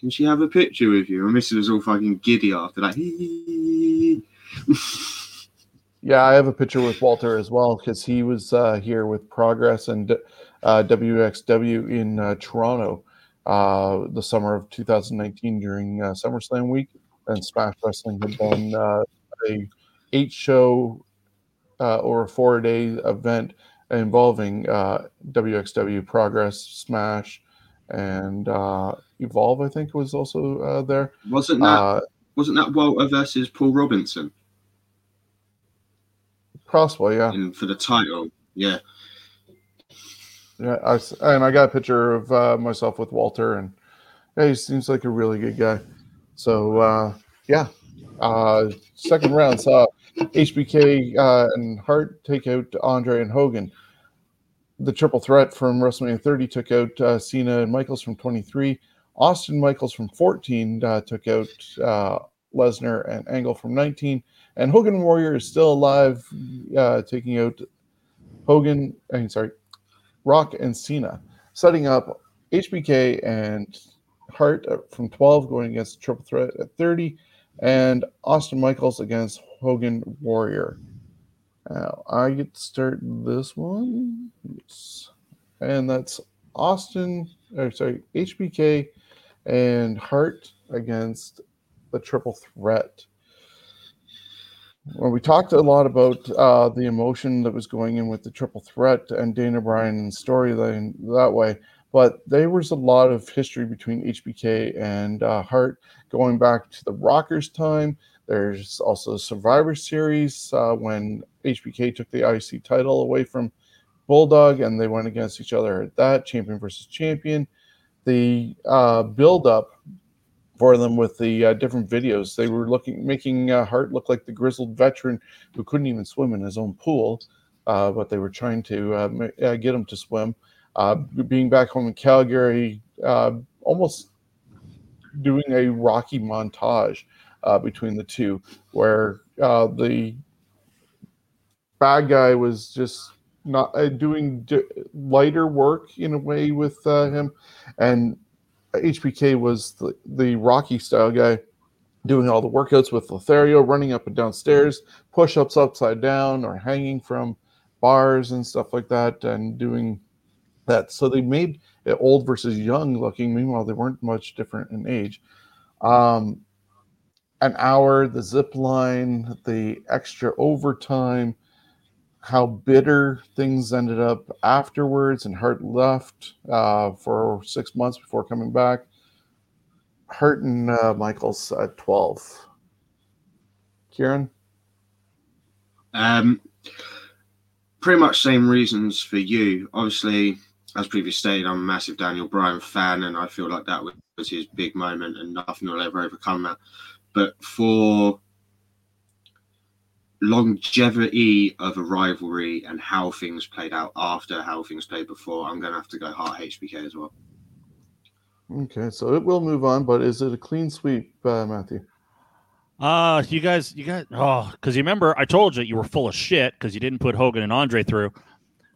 S2: Can she have a picture with you? And Mrs. was all fucking giddy after that. [laughs]
S1: Yeah, I have a picture with Walter as well because he was uh, here with Progress and uh, WXW in uh, Toronto uh, the summer of 2019 during uh, SummerSlam week. And Smash Wrestling had done uh, a eight show uh, or a four day event involving uh, WXW Progress, Smash, and uh, Evolve. I think was also uh, there.
S2: wasn't that wasn't that Walter versus Paul Robinson?
S1: Possibly, yeah.
S2: And for the title. Yeah,
S1: Yeah, I, and I got a picture of uh, myself with Walter, and yeah, he seems like a really good guy. So uh, yeah, uh, second round saw HBK uh, and Hart take out Andre and Hogan. The triple threat from WrestleMania 30 took out uh, Cena and Michaels from 23. Austin Michaels from 14 uh, took out uh, Lesnar and Angle from 19. And Hogan Warrior is still alive, uh, taking out Hogan. I mean, sorry, Rock and Cena, setting up HBK and Hart from 12 going against Triple Threat at 30, and Austin Michaels against Hogan Warrior. Now, I get to start this one. And that's Austin, or sorry, HBK and Hart against the Triple Threat. Well, we talked a lot about uh, the emotion that was going in with the triple threat and Daniel Bryan's storyline that way, but there was a lot of history between HBK and uh, Hart going back to the Rockers' time. There's also Survivor Series uh, when HBK took the IC title away from Bulldog and they went against each other at that champion versus champion. The uh, build up for them with the uh, different videos. They were looking, making uh, Hart look like the grizzled veteran who couldn't even swim in his own pool, uh, but they were trying to uh, uh, get him to swim. Uh, being back home in Calgary, almost doing a Rocky montage between the two, where the bad guy was just not doing d- lighter work in a way with him, and HBK was the, the Rocky style guy doing all the workouts with Lothario, running up and downstairs, push ups upside down, or hanging from bars and stuff like that, and doing that. So they made it old versus young looking. Meanwhile, they weren't much different in age. Um, an hour, the zip line, the extra overtime, how bitter things ended up afterwards, and Hart left uh, for six months before coming back. Hart and uh, Michaels at 12. Kieran?
S2: Um, pretty much same reasons for you. Obviously, as previously stated, I'm a massive Daniel Bryan fan, and I feel like that was his big moment, and nothing will ever overcome that. But for longevity of a rivalry and how things played out after how things played before, I'm going to have to go Hart HBK as well.
S1: Okay, so it will move on, but is it a clean sweep, uh, Matthew?
S3: Uh, you guys, you guys, oh, because you remember I told you you were full of shit because you didn't put Hogan and Andre through.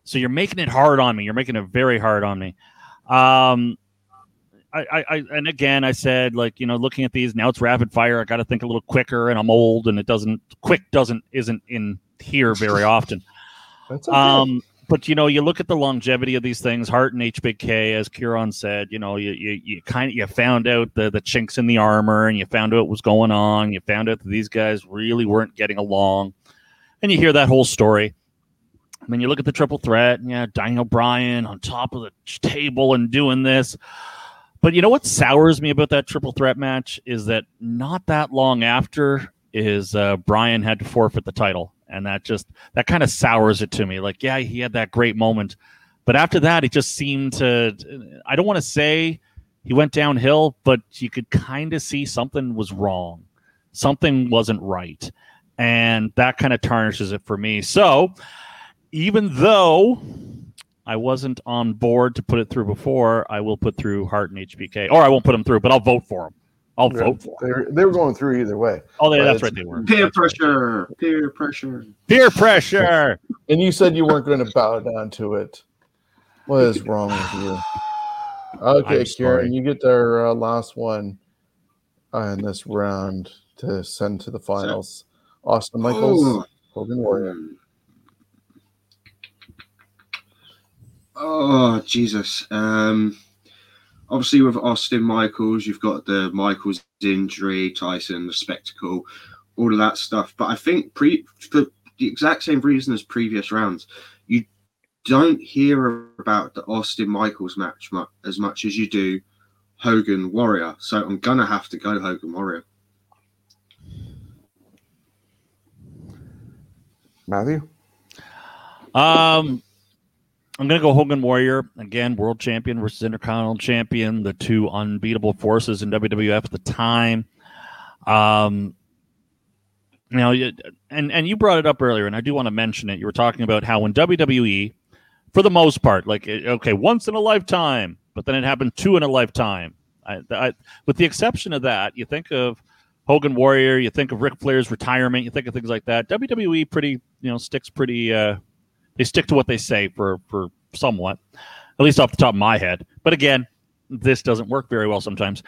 S3: So you're making it hard on me. You're making it very hard on me. Um, I, I, and again, I said like you know, looking at these now, it's rapid fire. I got to think a little quicker, and I'm old, and it doesn't quick doesn't isn't in here very often. [laughs]
S1: That's okay.
S3: Um, but you know, you look at the longevity of these things. Hart and HBK, as Kieran said, you know, you you, you kind of you found out the the chinks in the armor, and you found out what was going on. You found out that these guys really weren't getting along, and you hear that whole story. I mean, you look at the triple threat, and yeah, Daniel Bryan on top of the table and doing this. But you know what sours me about that triple threat match is that not that long after is uh, Bryan had to forfeit the title, and that just that kind of sours it to me. Like, yeah, he had that great moment, but after that, it just seemed to. I don't want to say he went downhill, but you could kind of see something was wrong, something wasn't right, and that kind of tarnishes it for me. So, even though I wasn't on board to put it through before. I will put through Hart and HBK, or I won't put them through, but I'll vote for them. I'll
S1: Yeah,
S3: vote for
S1: they,
S3: them.
S1: were, they were going through either way.
S3: Oh, they, that's right, they were.
S2: Peer
S3: That's right.
S2: pressure, peer pressure.
S3: Peer pressure.
S1: And you said you weren't going to bow down to it. What is wrong with you? Okay,
S3: I'm
S1: Kieran,
S3: sorry.
S1: you get our uh, last one uh, in this round to send to the finals. Austin Michaels,
S2: Oh.
S1: Hogan Warrior.
S2: Oh Jesus! Um, obviously, with Austin Michaels, you've got the Michaels injury, Tyson, the spectacle, all of that stuff. But I think pre for the exact same reason as previous rounds, you don't hear about the Austin Michaels match mu- as much as you do Hogan Warrior. So I'm gonna have to go Hogan Warrior.
S1: Matthew?
S3: Um, I'm gonna go Hogan Warrior again, world champion versus intercontinental champion, the two unbeatable forces in WWF at the time. Um, you know, and and you brought it up earlier, and I do want to mention it. You were talking about how in WWE, for the most part, like okay, once in a lifetime, but then it happened two in a lifetime. I, I, with the exception of that, you think of Hogan Warrior, you think of Ric Flair's retirement, you think of things like that. WWE pretty, you know, sticks pretty. Uh, they stick to what they say for for somewhat, at least off the top of my head. But again, this doesn't work very well sometimes.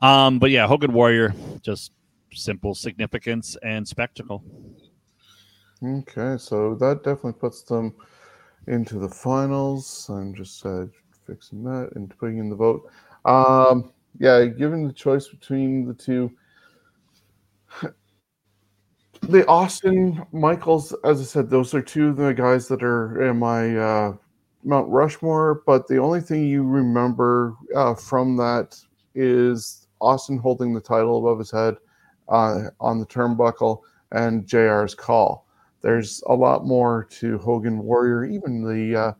S3: Um, but yeah, Hogan Warrior, just simple significance and spectacle.
S1: Okay, so that definitely puts them into the finals. I'm just uh, fixing that and putting in the vote. Um, yeah, given the choice between the two, the Austin Michaels, as I said, those are two of the guys that are in my uh, Mount Rushmore. But the only thing you remember uh, from that is Austin holding the title above his head uh, on the turnbuckle and JR's call there's a lot more to Hogan Warrior, even the uh,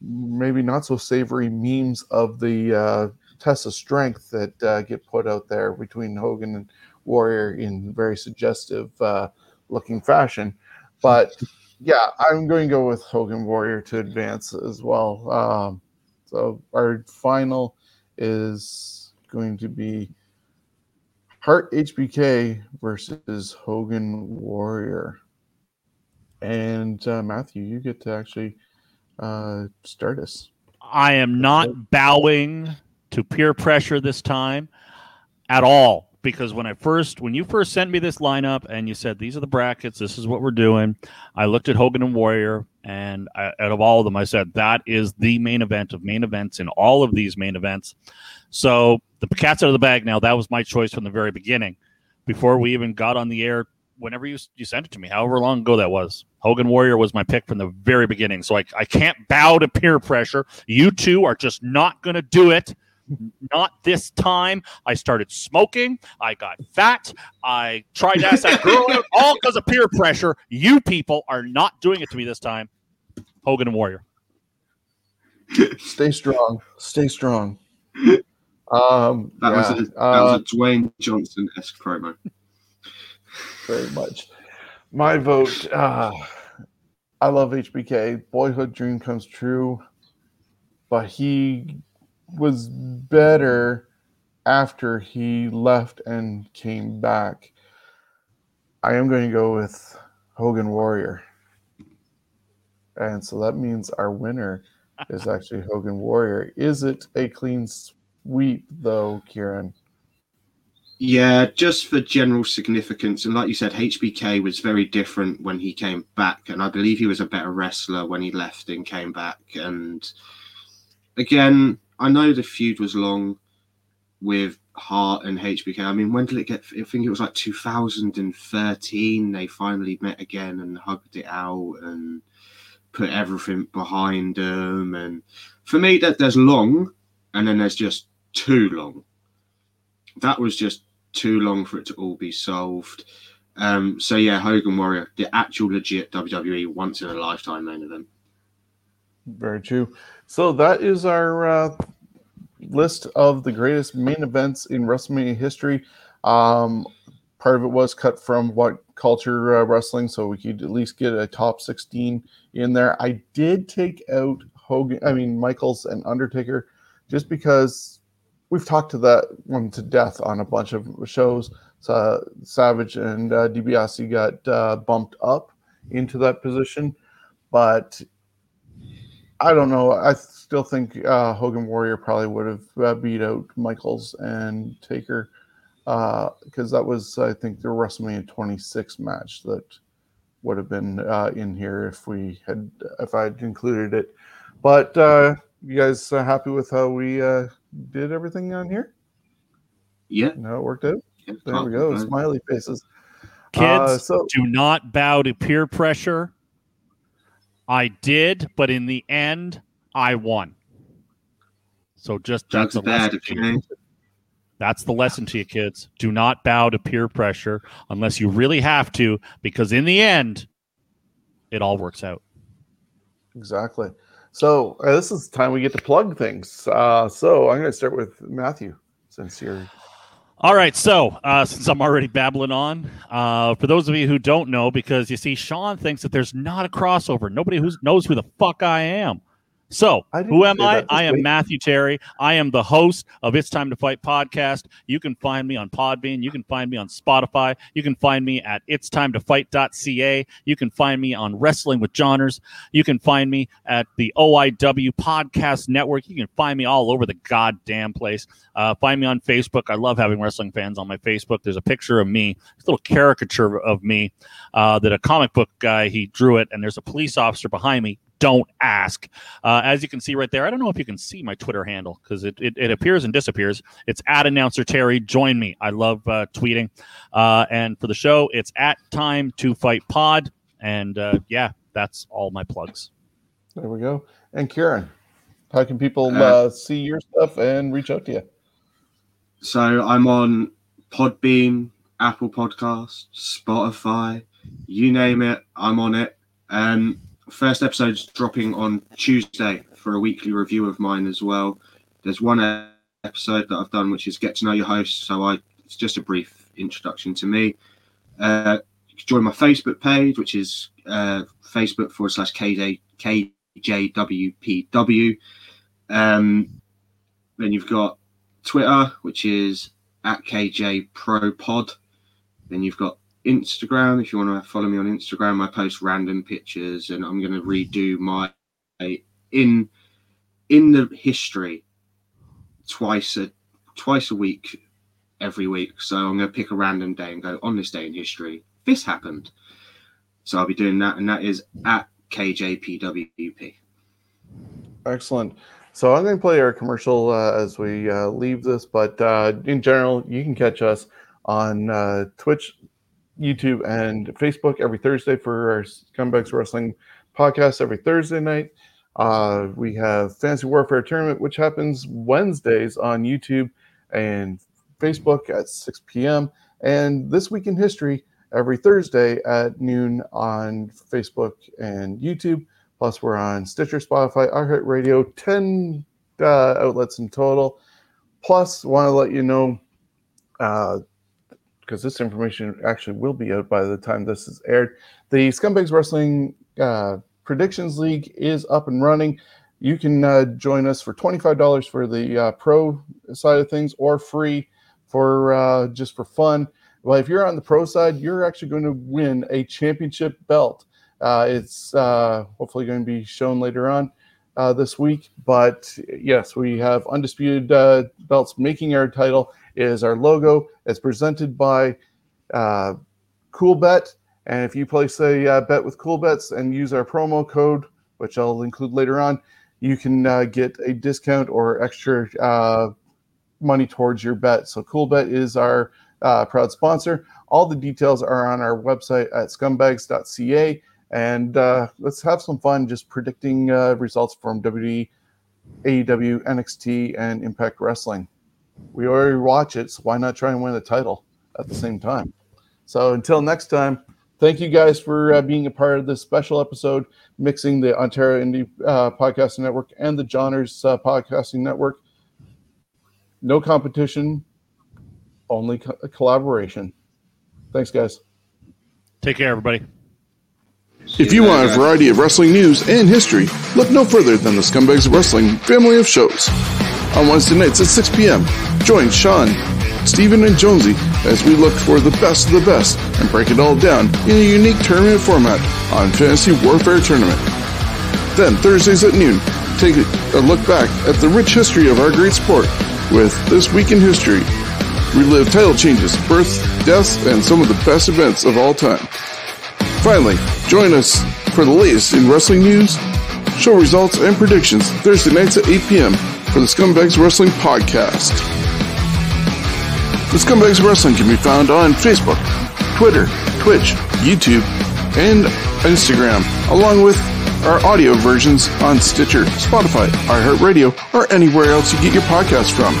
S1: maybe not so savory memes of the uh, test of strength that uh, get put out there between Hogan and Warrior in very suggestive uh, looking fashion. But yeah, I'm going to go with Hogan Warrior to advance as well. Um, so our final is going to be Hart HBK versus Hogan Warrior. And uh, Matthew, you get to actually uh, start us.
S3: I am not bowing to peer pressure this time at all. Because when I first, when you first sent me this lineup and you said these are the brackets, this is what we're doing, I looked at Hogan and Warrior, and I, out of all of them, I said that is the main event of main events in all of these main events. So the cat's out of the bag now. That was my choice from the very beginning, before we even got on the air. Whenever you you sent it to me, however long ago that was, Hogan Warrior was my pick from the very beginning. So I, I can't bow to peer pressure. You two are just not going to do it not this time. I started smoking. I got fat. I tried to ask that girl out, [laughs] all because of peer pressure. You people are not doing it to me this time. Hogan and Warrior.
S1: Stay strong. Stay strong. Um,
S2: that, yeah, was a, that uh, was a Dwayne Johnson esque promo.
S1: Very much. My vote. Uh, I love HBK. Boyhood dream comes true, but he was better after he left and came back. I am going to go with Hogan Warrior. And so that means our winner is actually Hogan Warrior. Is it a clean sweep, though, Kieran?
S2: Yeah, just for general significance. And like you said, HBK was very different when he came back. And I believe he was a better wrestler when he left and came back. And again, I know the feud was long with Hart and HBK. I mean, when did it get? I think it was like 2013. They finally met again and hugged it out and put everything behind them. And for me, that there's long, and then there's just too long. That was just too long for it to all be solved. Um, so yeah, Hogan Warrior, the actual legit WWE once in a lifetime main event.
S1: Very true. So that is our uh, list of the greatest main events in WrestleMania history. Um, part of it was cut from what culture uh, wrestling, so we could at least get a top 16 in there. I did take out Hogan, I mean Michaels and Undertaker, just because we've talked to that one to death on a bunch of shows. So Savage and uh, DiBiase got uh, bumped up into that position, but I don't know. I still think uh, Hogan Warrior probably would have uh, beat out Michaels and Taker because uh, that was, I think, the WrestleMania 26 match that would have been uh, in here if we had if I had included it. But uh, you guys happy with how we uh, did everything on here?
S2: Yeah,
S1: no, it worked out. Yeah, there we go. Smiley faces.
S3: Kids, so, do not bow to peer pressure I did, but in the end, I won. So just that's, that's bad. That's the lesson to you, kids. Do not bow to peer pressure unless you really have to, because in the end, it all works out.
S1: Exactly. So uh, this is the time we get to plug things. Uh, so I'm going to start with Matthew, since you're
S3: all right, so uh, since I'm already babbling on, uh, for those of you who don't know, because you see, Sean thinks that there's not a crossover. Nobody who knows who the fuck I am. So, who am I? I am Matthew Terry. I am the host of It's Time to Fight podcast. You can find me on Podbean. You can find me on Spotify. You can find me at it's time to fight.ca. You can find me on Wrestling with Johners. You can find me at the OIW Podcast Network. You can find me all over the goddamn place. Uh, find me on Facebook. I love having wrestling fans on my Facebook. There's a picture of me, a little caricature of me uh, that a comic book guy he drew it, and there's a police officer behind me don't ask. Uh, as you can see right there, I don't know if you can see my Twitter handle because it, it, it, appears and disappears. It's at announcer Terry. Join me. I love uh, tweeting. Uh, and for the show, it's at time to fight pod. And uh, yeah, that's all my plugs.
S1: There we go. And Kieran, how can people uh, uh, see your stuff and reach out to you?
S2: So I'm on Podbean, Apple Podcasts, Spotify, you name it, I'm on it. Um, first episode's dropping on Tuesday for a weekly review of mine as well. There's one episode that I've done which is get to know your host. So I it's just a brief introduction to me. Uh, join my Facebook page, which is uh, Facebook forward slash KJ, KJWPW. Um, then you've got Twitter, which is at KJ Pro Pod. Then you've got Instagram. If you want to follow me on Instagram, I post random pictures, and I'm going to redo my in in the history twice a twice a week every week. So I'm going to pick a random day and go on this day in history. This happened. So I'll be doing that, and that is at KJPWP.
S1: Excellent. So I'm going to play our commercial uh, as we uh, leave this, but uh, in general, you can catch us on uh, Twitch, YouTube, and Facebook every Thursday for our Scumbags Wrestling podcast every Thursday night. Uh, we have Fantasy Warfare Tournament, which happens Wednesdays on YouTube and Facebook at 6 p.m. And This Week in History every Thursday at noon on Facebook and YouTube. Plus, we're on Stitcher, Spotify, iHeartRadio, 10 uh, outlets in total. Plus, want to let you know, because this information actually will be out by the time this is aired, the Scumbags Wrestling uh, Predictions League is up and running. You can uh, join us for $25 for the uh, pro side of things or free for uh, just for fun. Well, if you're on the pro side, you're actually going to win a championship belt. Uh, it's hopefully going to be shown later on uh, this week. But yes, we have undisputed uh, belts. Making our title is our logo. It's presented by uh, Coolbet. And if you place a uh, bet with Coolbets and use our promo code, which I'll include later on, you can get a discount or extra money towards your bet. So Coolbet is our uh, proud sponsor. All the details are on our website at scumbags.ca. And uh, let's have some fun just predicting uh, results from WWE, AEW, NXT, and Impact Wrestling. We already watch it, so why not try and win the title at the same time? So until next time, thank you guys for uh, being a part of this special episode, mixing the Ontario Indie uh, Podcasting Network and the Johners uh, Podcasting Network. No competition, only co- collaboration. Thanks, guys.
S3: Take care, everybody.
S4: If you want a variety of wrestling news and history, look no further than the Scumbags Wrestling family of shows. On Wednesday nights at 6 p.m., join Sean, Stephen, and Jonesy as we look for the best of the best and break it all down in a unique tournament format on Fantasy Warfare Tournament. Then, Thursdays at noon, take a look back at the rich history of our great sport with This Week in History relive title changes, births, deaths, and some of the best events of all time. Finally, join us for the latest in wrestling news, show results, and predictions Thursday nights at 8 p.m. for the Scumbags Wrestling Podcast. The Scumbags Wrestling can be found on Facebook, Twitter, Twitch, YouTube, and Instagram, along with our audio versions on Stitcher, Spotify, iHeartRadio, or anywhere else you get your podcasts from.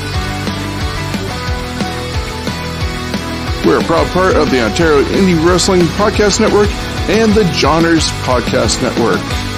S4: We're a proud part of the Ontario Indie Wrestling Podcast Network and the Johners Podcast Network.